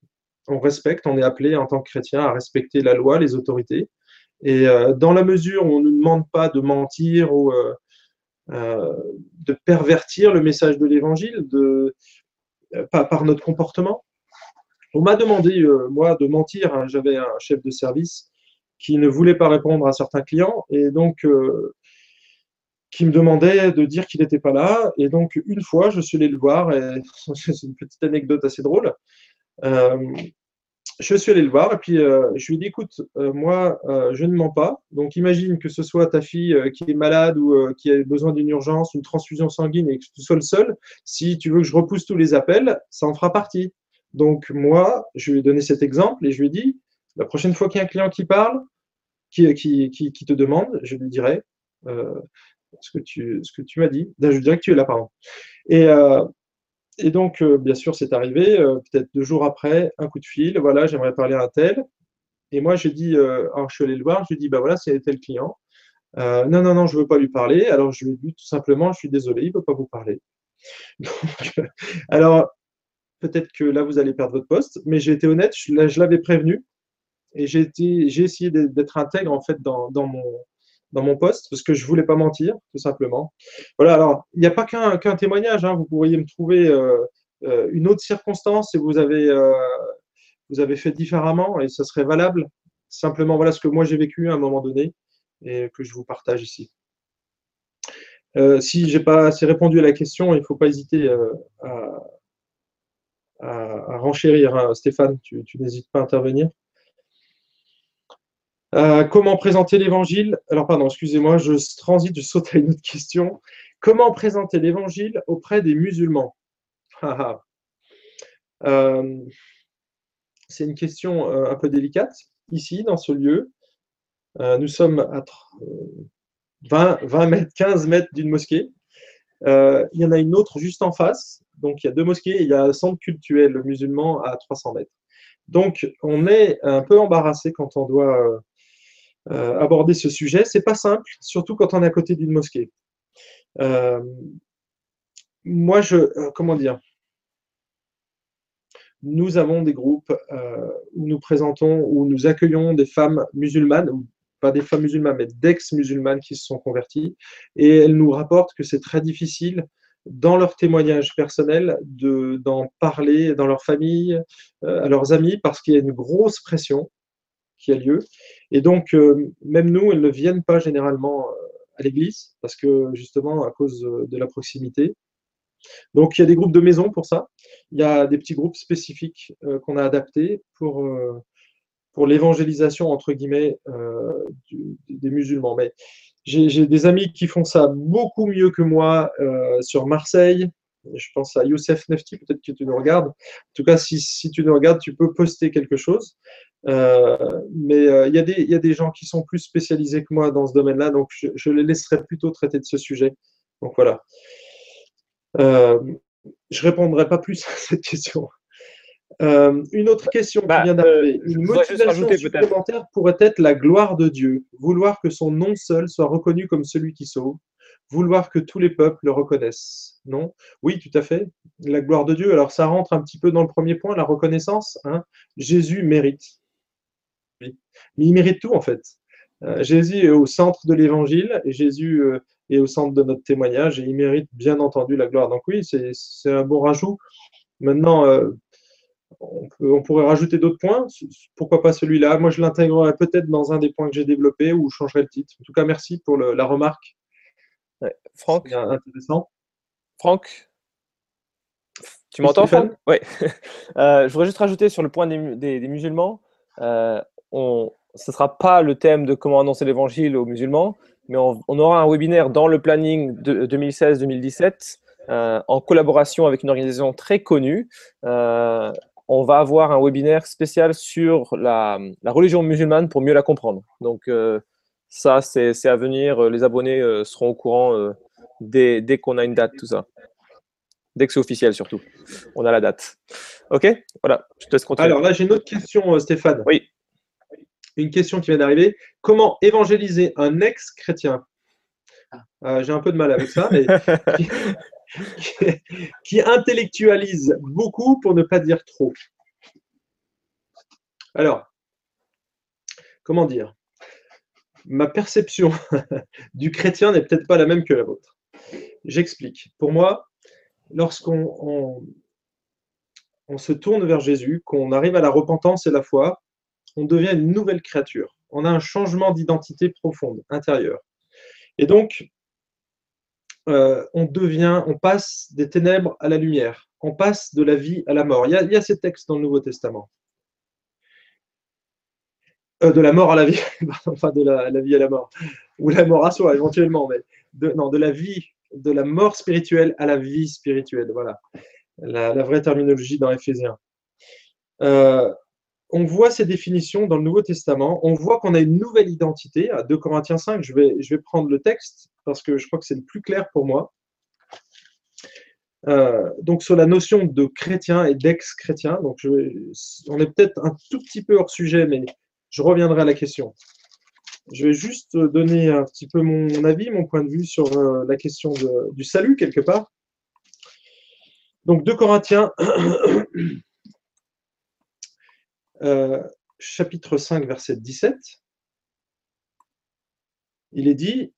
on respecte, on est appelé en tant que chrétien à respecter la loi, les autorités. Et euh, dans la mesure où on ne nous demande pas de mentir ou euh, euh, de pervertir le message de l'évangile de, par, notre comportement, on m'a demandé, moi, de mentir. Hein. J'avais un chef de service qui ne voulait pas répondre à certains clients et donc qui me demandait de dire qu'il n'était pas là. Et donc, une fois, je suis allé le voir, et c'est une petite anecdote assez drôle. Euh, je suis allé le voir et puis euh, je lui ai dit écoute, euh, moi, je ne mens pas. Donc imagine que ce soit ta fille qui est malade ou qui a besoin d'une urgence, une transfusion sanguine et que tu sois le seul. Si tu veux que je repousse tous les appels, ça en fera partie. Donc moi, je lui ai donné cet exemple et je lui ai dit la prochaine fois qu'il y a un client qui parle, qui, qui, qui, te demande, je lui dirai ce que tu, ce que tu m'as dit. Je lui dirai que tu es là, pardon. Et, et donc, euh, bien sûr, c'est arrivé, euh, peut-être deux jours après, un coup de fil, voilà, j'aimerais parler à un tel. Et moi, j'ai dit, euh, alors je suis allé le voir, je lui ai dit, bah voilà, c'est tel client. non, non, non, je ne veux pas lui parler. Alors, je lui ai dit tout simplement, je suis désolé, il ne veut pas vous parler. alors, peut-être que là, vous allez perdre votre poste, mais j'ai été honnête, je, l'avais prévenu et j'ai essayé d'être intègre en fait dans, mon, dans mon poste parce que je voulais pas mentir, tout simplement. Voilà, alors, il n'y a pas qu'un témoignage, hein. vous pourriez me trouver euh, euh, une autre circonstance et vous avez, euh, vous avez fait différemment et ça serait valable. Simplement, voilà ce que moi j'ai vécu à un moment donné et que je vous partage ici. si je n'ai pas assez répondu à la question, il ne faut pas hésiter à, à, renchérir. Hein. Stéphane, tu, n'hésites pas à intervenir. Euh, comment présenter l'évangile? Alors, pardon, excusez-moi, je transite, je saute à une autre question. Comment présenter l'évangile auprès des musulmans? Euh, C'est une question euh, un peu délicate. Ici, dans ce lieu, nous sommes à 20, 20 mètres, 15 mètres d'une mosquée. il y en a une autre juste en face. Donc, il y a deux mosquées et il y a un centre cultuel musulman à 300 mètres. Donc, on est un peu embarrassé quand on doit euh, aborder ce sujet. C'est pas simple, surtout quand on est à côté d'une mosquée. Euh, moi, je, euh, comment dire, nous avons des groupes où nous présentons, où nous accueillons des femmes musulmanes, pas des femmes musulmanes, mais d'ex-musulmanes qui se sont converties, et elles nous rapportent que c'est très difficile dans leur témoignage personnel, d'en parler dans leur famille, à leurs amis, parce qu'il y a une grosse pression qui a lieu. Et donc, même nous, elles ne viennent pas généralement à l'église, parce que justement, à cause de la proximité. Donc, il y a des groupes de maison pour ça. Il y a des petits groupes spécifiques qu'on a adaptés pour, pour l'évangélisation, entre guillemets, des musulmans. Mais j'ai des amis qui font ça beaucoup mieux que moi euh, sur Marseille. Je pense à Youssef Nefti, peut-être que tu nous regardes. En tout cas, si, si, tu nous regardes, tu peux poster quelque chose. Euh, mais euh, il y, y, a des gens qui sont plus spécialisés que moi dans ce domaine-là, donc je, je, les laisserai plutôt traiter de ce sujet. Donc voilà. je répondrai pas plus à cette question. Euh, une autre question qui bah, vient d'arriver. Euh, une motivation supplémentaire pourrait être la gloire de Dieu, vouloir que son nom seul soit reconnu comme celui qui sauve, vouloir que tous les peuples le reconnaissent. Non? Oui, tout à fait. La gloire de Dieu. Alors ça rentre un petit peu dans le premier point, la reconnaissance. Hein. Jésus mérite. Mais il mérite tout en fait. Euh, Jésus est au centre de l'évangile et Jésus est au centre de notre témoignage et il mérite bien entendu la gloire. Donc oui, c'est un bon rajout. Maintenant, on, pourrait rajouter d'autres points. Pourquoi pas celui-là? Moi, je l'intégrerai peut-être dans un des points que j'ai développés ou je changerai le titre. En tout cas, merci pour la remarque. Franck? Intéressant. Franck? Tu m'entends, Franck? Oui. Euh, je voudrais juste rajouter sur le point des, musulmans. Euh, on, ce ne sera pas le thème de comment annoncer l'évangile aux musulmans, mais on, aura un webinaire dans le planning de 2016-2017 euh, en collaboration avec une organisation très connue on va avoir un webinaire spécial sur la, religion musulmane pour mieux la comprendre. Donc euh, ça, c'est à venir. Les abonnés euh, seront au courant euh, dès, qu'on a une date, tout ça. Dès que c'est officiel, surtout. On a la date. OK? Voilà, je te laisse continuer. Alors là, j'ai une autre question, Stéphane. Oui. Une question qui vient d'arriver. Comment évangéliser un ex-chrétien? J'ai un peu de mal avec ça, mais qui, intellectualise beaucoup pour ne pas dire trop. Alors, comment dire? Ma perception du chrétien n'est peut-être pas la même que la vôtre. J'explique. Pour moi, lorsqu'on on, se tourne vers Jésus, qu'on arrive à la repentance et la foi, on devient une nouvelle créature. On a un changement d'identité profonde, intérieure. Et donc, euh, on devient, on passe des ténèbres à la lumière, on passe de la vie à la mort. Il y a, ces textes dans le Nouveau Testament. Euh, de la mort à la vie, enfin de la, vie à la mort, ou la mort à soi éventuellement, mais de, non, de la vie, de la mort spirituelle à la vie spirituelle. Voilà la, vraie terminologie dans Éphésiens. Euh, on voit ces définitions dans le Nouveau Testament, on voit qu'on a une nouvelle identité. À 2 Corinthiens 5, je vais, prendre le texte parce que je crois que c'est le plus clair pour moi. Euh, donc sur la notion de chrétien et d'ex-chrétien, on est peut-être un tout petit peu hors sujet, mais je reviendrai à la question. Je vais juste donner un petit peu mon avis, mon point de vue sur euh, la question du salut quelque part. Donc 2 Corinthiens Euh, chapitre 5, verset 17, il est dit,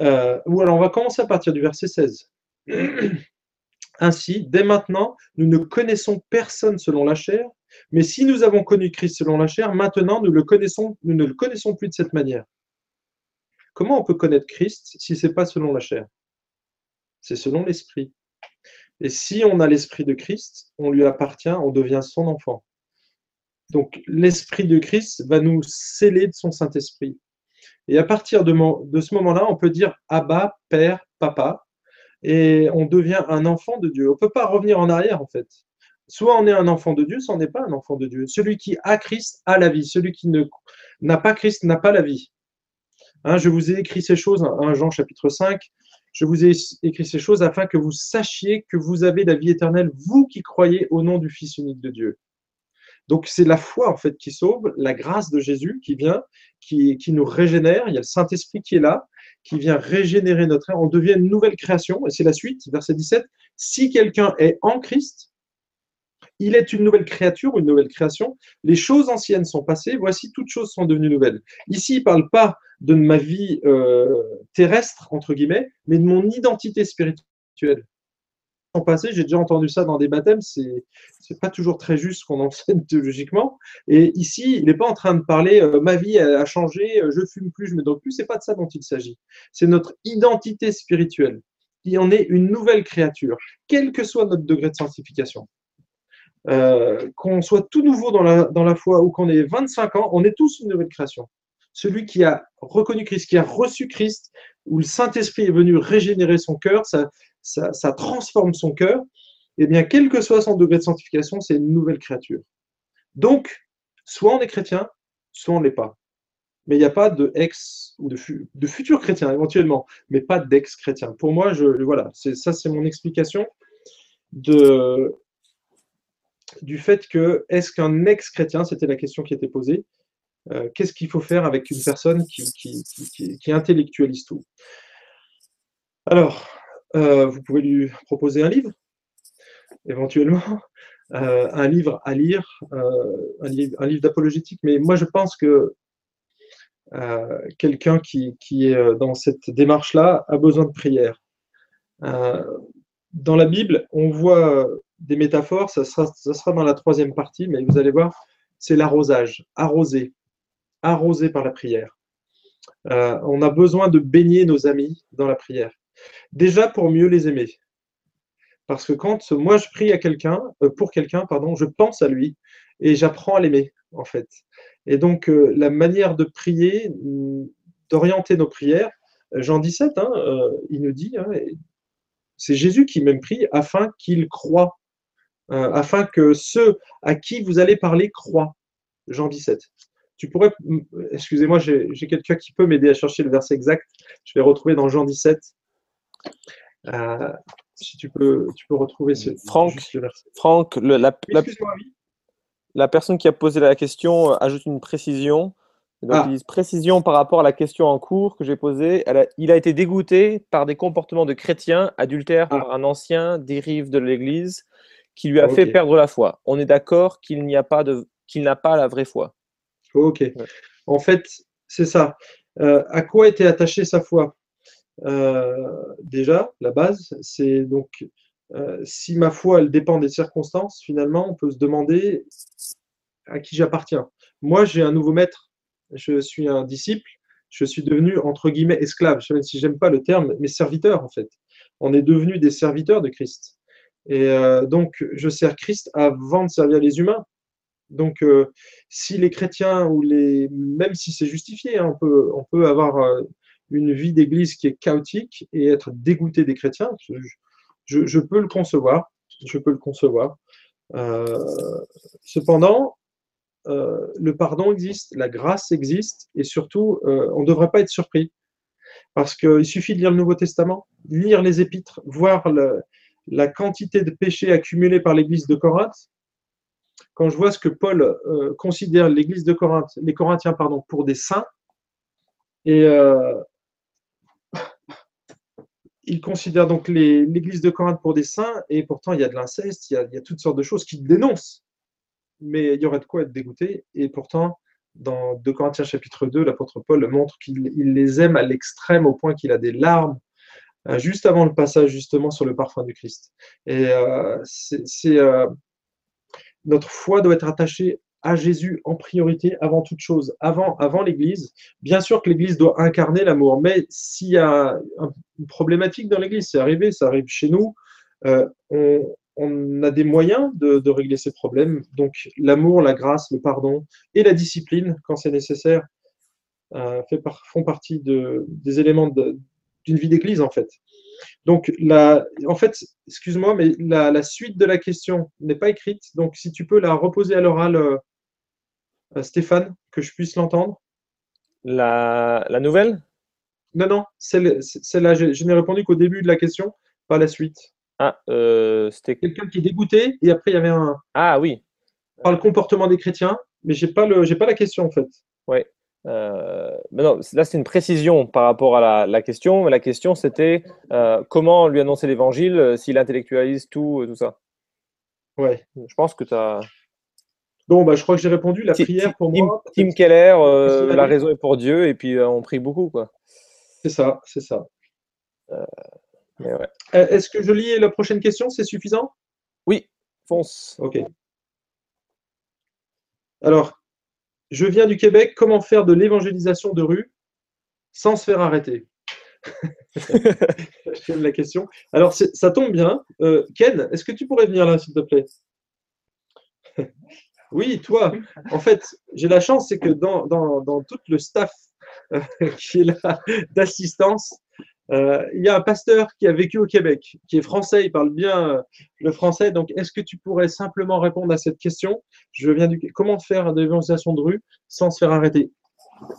euh, ou alors on va commencer à partir du verset 16. Ainsi, dès maintenant, nous ne connaissons personne selon la chair, mais si nous avons connu Christ selon la chair, maintenant nous, le connaissons, nous ne le connaissons plus de cette manière. Comment on peut connaître Christ si ce n'est pas selon la chair? C'est selon l'esprit. Et si on a l'esprit de Christ, on lui appartient, on devient son enfant. Donc l'Esprit de Christ va nous sceller de son Saint-Esprit. Et à partir de, ce moment-là, on peut dire Abba, Père, Papa, et on devient un enfant de Dieu. On ne peut pas revenir en arrière, en fait. Soit on est un enfant de Dieu, soit on n'est pas un enfant de Dieu. Celui qui a Christ a la vie. Celui qui n'a pas Christ n'a pas la vie. Hein, je vous ai écrit ces choses, 1 Jean chapitre 5, je vous ai écrit ces choses afin que vous sachiez que vous avez la vie éternelle, vous qui croyez au nom du Fils unique de Dieu. Donc c'est la foi en fait qui sauve, la grâce de Jésus qui vient, qui, nous régénère. Il y a le Saint-Esprit qui est là, qui vient régénérer notre âme. On devient une nouvelle création. Et c'est la suite, verset 17. Si quelqu'un est en Christ, il est une nouvelle créature, une nouvelle création. Les choses anciennes sont passées, voici toutes choses sont devenues nouvelles. Ici, il ne parle pas de ma vie euh, terrestre, entre guillemets, mais de mon identité spirituelle. Passé, j'ai déjà entendu ça dans des baptêmes, c'est n'est pas toujours très juste ce qu'on enseigne théologiquement. Et ici, il n'est pas en train de parler euh, ma vie a, changé, euh, je fume plus, je me drogue plus, c'est pas de ça dont il s'agit. C'est notre identité spirituelle qui en est une nouvelle créature, quel que soit notre degré de sanctification. Euh, qu'on soit tout nouveau dans la, dans la foi ou qu'on ait 25 ans, on est tous une nouvelle création. Celui qui a reconnu Christ, qui a reçu Christ, où le Saint-Esprit est venu régénérer son cœur, ça, transforme son cœur, eh bien, quel que soit son degré de sanctification, c'est une nouvelle créature. Donc, soit on est chrétien, soit on ne l'est pas. Mais il n'y a pas de ex ou de, futur chrétien éventuellement, mais pas d'ex-chrétien. Pour moi, je, voilà, ça c'est mon explication du fait que est-ce qu'un ex-chrétien, c'était la question qui était posée, euh, qu'est-ce qu'il faut faire avec une personne qui, qui, intellectualise tout? Alors, euh, vous pouvez lui proposer un livre, éventuellement, euh, un livre à lire, un livre, un livre d'apologétique, mais moi je pense que quelqu'un qui, est dans cette démarche-là a besoin de prière. dans la Bible, on voit des métaphores, ça sera, dans la troisième partie, mais vous allez voir, c'est l'arrosage, arroser arrosé par la prière. Euh, on a besoin de baigner nos amis dans la prière. Déjà pour mieux les aimer. Parce que quand moi je prie à quelqu'un, euh, pour quelqu'un, pardon, je pense à lui et j'apprends à l'aimer, en fait. Et donc, euh, la manière de prier, mm, d'orienter nos prières, Jean 17, hein, il nous dit, hein, c'est Jésus qui même prie afin qu'il croient, afin que ceux à qui vous allez parler croient. Jean 17 tu pourrais, excusez-moi, j'ai quelqu'un qui peut m'aider à chercher le verset exact. Je vais retrouver dans Jean 17. Euh, si tu peux, tu peux retrouver ce Franck, Franck le, la, la, personne qui a posé la question ajoute une précision. Donc, ah. précision par rapport à la question en cours que j'ai posée. il a été dégoûté par des comportements de chrétiens adultères ah. par un ancien dérive de l'Église qui lui a fait perdre la foi. On est d'accord qu'il n'y a pas de, qu'il n'a pas la vraie foi. Ok. En fait, c'est ça. Euh, à quoi était attachée sa foi? euh, Déjà, la base, c'est donc euh, si ma foi, elle dépend des circonstances, finalement, on peut se demander à qui j'appartiens. Moi, j'ai un nouveau maître, je suis un disciple, je suis devenu, entre guillemets, esclave, même si j'aime pas le terme, mais serviteur, en fait. On est devenu des serviteurs de Christ. Et donc, je sers Christ avant de servir les humains. Donc, euh, si les chrétiens, ou les, même si c'est justifié, hein, on, peut, on peut avoir euh, une vie d'église qui est chaotique et être dégoûté des chrétiens, je, peux le concevoir. Je peux le concevoir. Euh, cependant, le pardon existe, la grâce existe, et surtout, on ne devrait pas être surpris. Parce qu'il suffit de lire le Nouveau Testament, lire les épîtres, voir la quantité de péchés accumulés par l'Église de Corinthe, quand je vois ce que Paul euh, considère l'Église de Corinthe, les Corinthiens pardon, pour des saints, et euh, il considère donc l'Église de Corinthe pour des saints, et pourtant il y a de l'inceste, il, y a toutes sortes de choses qu'il dénonce. Mais il y aurait de quoi être dégoûté, et pourtant, dans 2 Corinthiens chapitre 2, l'apôtre Paul montre qu'il les aime à l'extrême au point qu'il a des larmes euh, juste avant le passage justement sur le parfum du Christ. Et c'est notre foi doit être attachée à Jésus en priorité avant toute chose, avant, avant l'Église. Bien sûr que l'Église doit incarner l'amour, mais s'il y a une problématique dans l'Église, c'est arrivé, ça arrive chez nous, euh, on, a des moyens de, régler ces problèmes. Donc l'amour, la grâce, le pardon et la discipline, quand c'est nécessaire, euh, font partie de, des éléments d'une vie d'Église en fait. Donc, la, en fait, excuse-moi, mais la, suite de la question n'est pas écrite. Donc, si tu peux la reposer à l'oral, euh, Stéphane, que je puisse l'entendre. La, nouvelle? Non, non, celle-là, je, n'ai répondu qu'au début de la question, pas la suite. Ah, euh, c'était. Quelqu'un qui est dégoûté, et après, il y avait un. Ah oui. Par le comportement des chrétiens, mais je n'ai pas, pas la question, en fait. Oui. Euh, non, là, c'est une précision par rapport à la, question. La question, c'était euh, comment lui annoncer l'évangile euh, s'il intellectualise tout, tout ça? Ouais. Je pense que tu as. Bon, bah, je crois que j'ai répondu. La prière pour moi. Tim Keller, la raison est pour Dieu, et puis on prie beaucoup. quoi. C'est ça, c'est ça. Est-ce que je lis la prochaine question? C'est suffisant? Oui, fonce. Ok. Alors, je viens du Québec. Comment faire de l'évangélisation de rue sans se faire arrêter? J'aime la question. Alors, ça tombe bien. Euh, Ken, est-ce que tu pourrais venir là, s'il te plaît? Oui, toi. En fait, j'ai la chance, c'est que dans, tout le staff euh, qui est là d'assistance, euh, il y a un pasteur qui a vécu au Québec, qui est français, il parle bien euh, le français. Donc, est-ce que tu pourrais simplement répondre à cette question? Je viens du comment faire de l'évangélisation de rue sans se faire arrêter?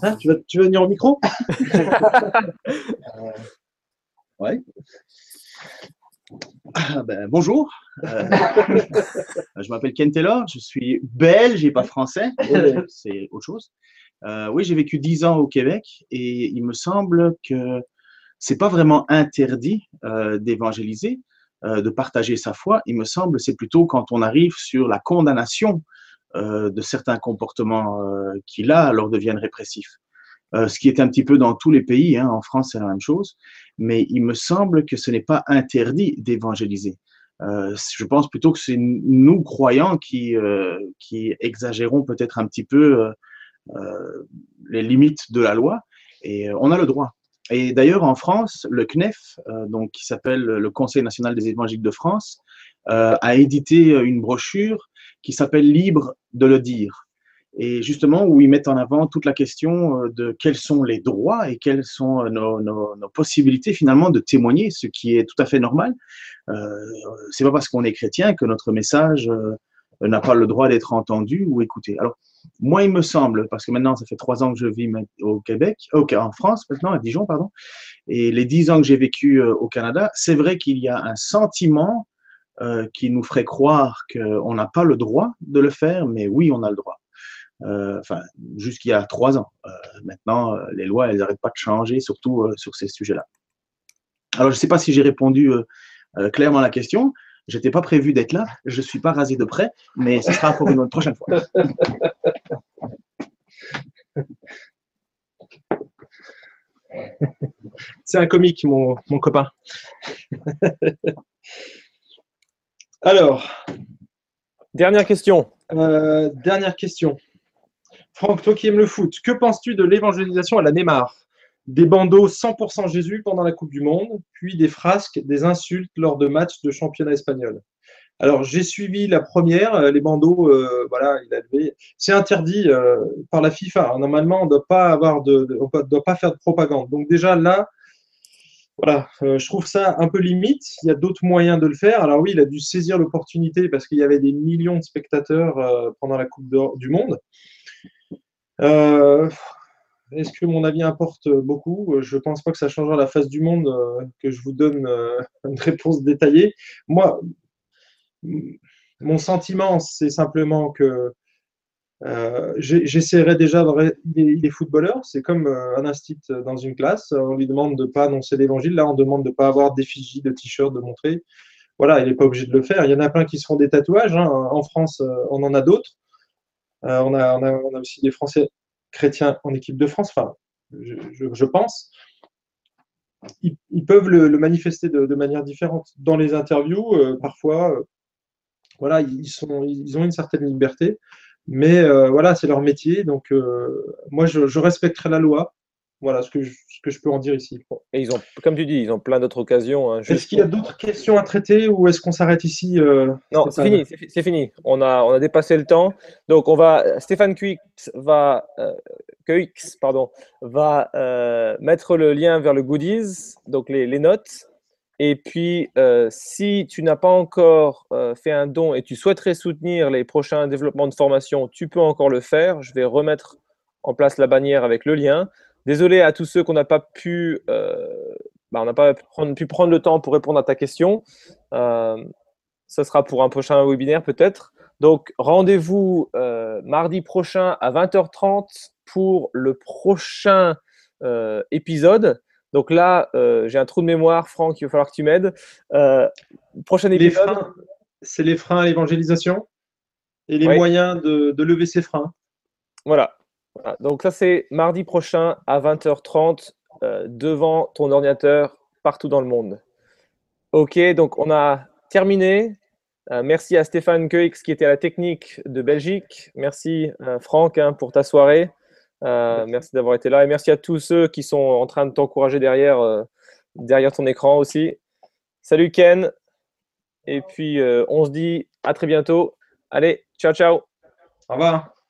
Hein, tu, vas, tu vas venir au micro? Euh, Ouais. Ah, ben, bonjour, je m'appelle Ken Taylor, je suis belge et pas français, c'est autre chose. oui, j'ai vécu dix ans au Québec et il me semble que c'est pas vraiment interdit euh, d'évangéliser, euh, de partager sa foi. Il me semble, c'est plutôt quand on arrive sur la condamnation euh, de certains comportements qu'il a, alors deviennent répressifs. Ce qui est un petit peu dans tous les pays. Hein. En France, c'est la même chose. Mais il me semble que ce n'est pas interdit d'évangéliser. je pense plutôt que c'est nous croyants qui, qui exagérons peut-être un petit peu les limites de la loi. Et on a le droit. Et d'ailleurs, en France, le CNEF, euh, donc, qui s'appelle le Conseil national des évangéliques de France, euh, a édité une brochure qui s'appelle Libre de le dire. Et justement, où ils mettent en avant toute la question euh, de quels sont les droits et quelles sont nos, nos, nos possibilités finalement de témoigner, ce qui est tout à fait normal. Euh, c'est pas parce qu'on est chrétien que notre message n'a pas le droit d'être entendu ou écouté. Alors, moi, il me semble, parce que maintenant, ça fait trois ans que je vis au Québec, en France maintenant, à Dijon, pardon, et les dix ans que j'ai vécu euh, au Canada, c'est vrai qu'il y a un sentiment euh, qui nous ferait croire qu'on n'a pas le droit de le faire, mais oui, on a le droit. Euh, enfin, jusqu'il y a trois ans. maintenant, les lois, elles n'arrêtent pas de changer, surtout sur ces sujets-là. Alors, je ne sais pas si j'ai répondu clairement à la question. Je n'étais pas prévu d'être là, je ne suis pas rasé de près, mais ce sera pour une prochaine fois. C'est un comique, mon, copain. Alors. Dernière question. Euh, dernière question. Franck, toi qui aimes le foot, que penses-tu de l'évangélisation à la Neymar? Des bandeaux 100% Jésus pendant la Coupe du Monde, puis des frasques, des insultes lors de matchs de championnat espagnol. Alors, j'ai suivi la première, euh, les bandeaux, euh, voilà, il C'est interdit euh, par la FIFA. Normalement, on ne doit pas de, doit pas faire de propagande. Donc déjà là, voilà, je trouve ça un peu limite. Il y a d'autres moyens de le faire. Alors oui, il a dû saisir l'opportunité parce qu'il y avait des millions de spectateurs pendant la Coupe du Monde. Est-ce que mon avis importe beaucoup? Je ne pense pas que ça changera la face du monde euh, que je vous donne euh, une réponse détaillée. Moi, mon sentiment, c'est simplement que euh, j'essaierai déjà, il est, footballeur, c'est comme un instit dans une classe, on lui demande de ne pas annoncer l'évangile, là on demande de ne pas avoir d'effigie, de t-shirt, de montrer. Voilà, il n'est pas obligé de le faire. Il y en a plein qui se font des tatouages, hein. en France on en a d'autres. On, a, on, a, aussi des Français chrétiens en équipe de France, enfin, je, pense, ils, peuvent le, manifester de, manière différente. Dans les interviews, euh, parfois, euh, voilà, ils, ont une certaine liberté, mais euh, voilà, c'est leur métier. Donc, moi, je, respecterai la loi. Voilà ce que, je, ce que je peux en dire ici. Et ils ont, comme tu dis, ils ont plein d'autres occasions. Hein, est-ce qu'il y a d'autres questions à traiter ou est-ce qu'on s'arrête ici euh, Non, c'est fini, c'est fini. On a, on a dépassé le temps. Donc, on va, Stéphane Cuix va, euh, pardon, va euh, mettre le lien vers le goodies, donc les, les notes. Et puis, euh, si tu n'as pas encore fait un don et tu souhaiterais soutenir les prochains développements de formation, tu peux encore le faire. Je vais remettre en place la bannière avec le lien. Désolé à tous ceux qu'on n'a pas pu, euh, bah, on n'a pas pu prendre le temps pour répondre à ta question. Euh, ça sera pour un prochain webinaire peut-être. Donc rendez-vous euh, mardi prochain à 20h30 pour le prochain épisode. Donc là, j'ai un trou de mémoire, Franck, il va falloir que tu m'aides. prochain épisode. C'est les freins à l'évangélisation et les moyens de lever ces freins. Voilà, donc ça, c'est mardi prochain à 20h30 euh, devant ton ordinateur partout dans le monde. Ok, donc on a terminé. Euh, merci à Stéphane Keux qui était à la technique de Belgique. Merci euh, Franck hein, pour ta soirée. Merci d'avoir été là et merci à tous ceux qui sont en train de t'encourager derrière, derrière ton écran aussi. Salut Ken. Et puis on se dit à très bientôt. Allez, ciao ciao. Au revoir.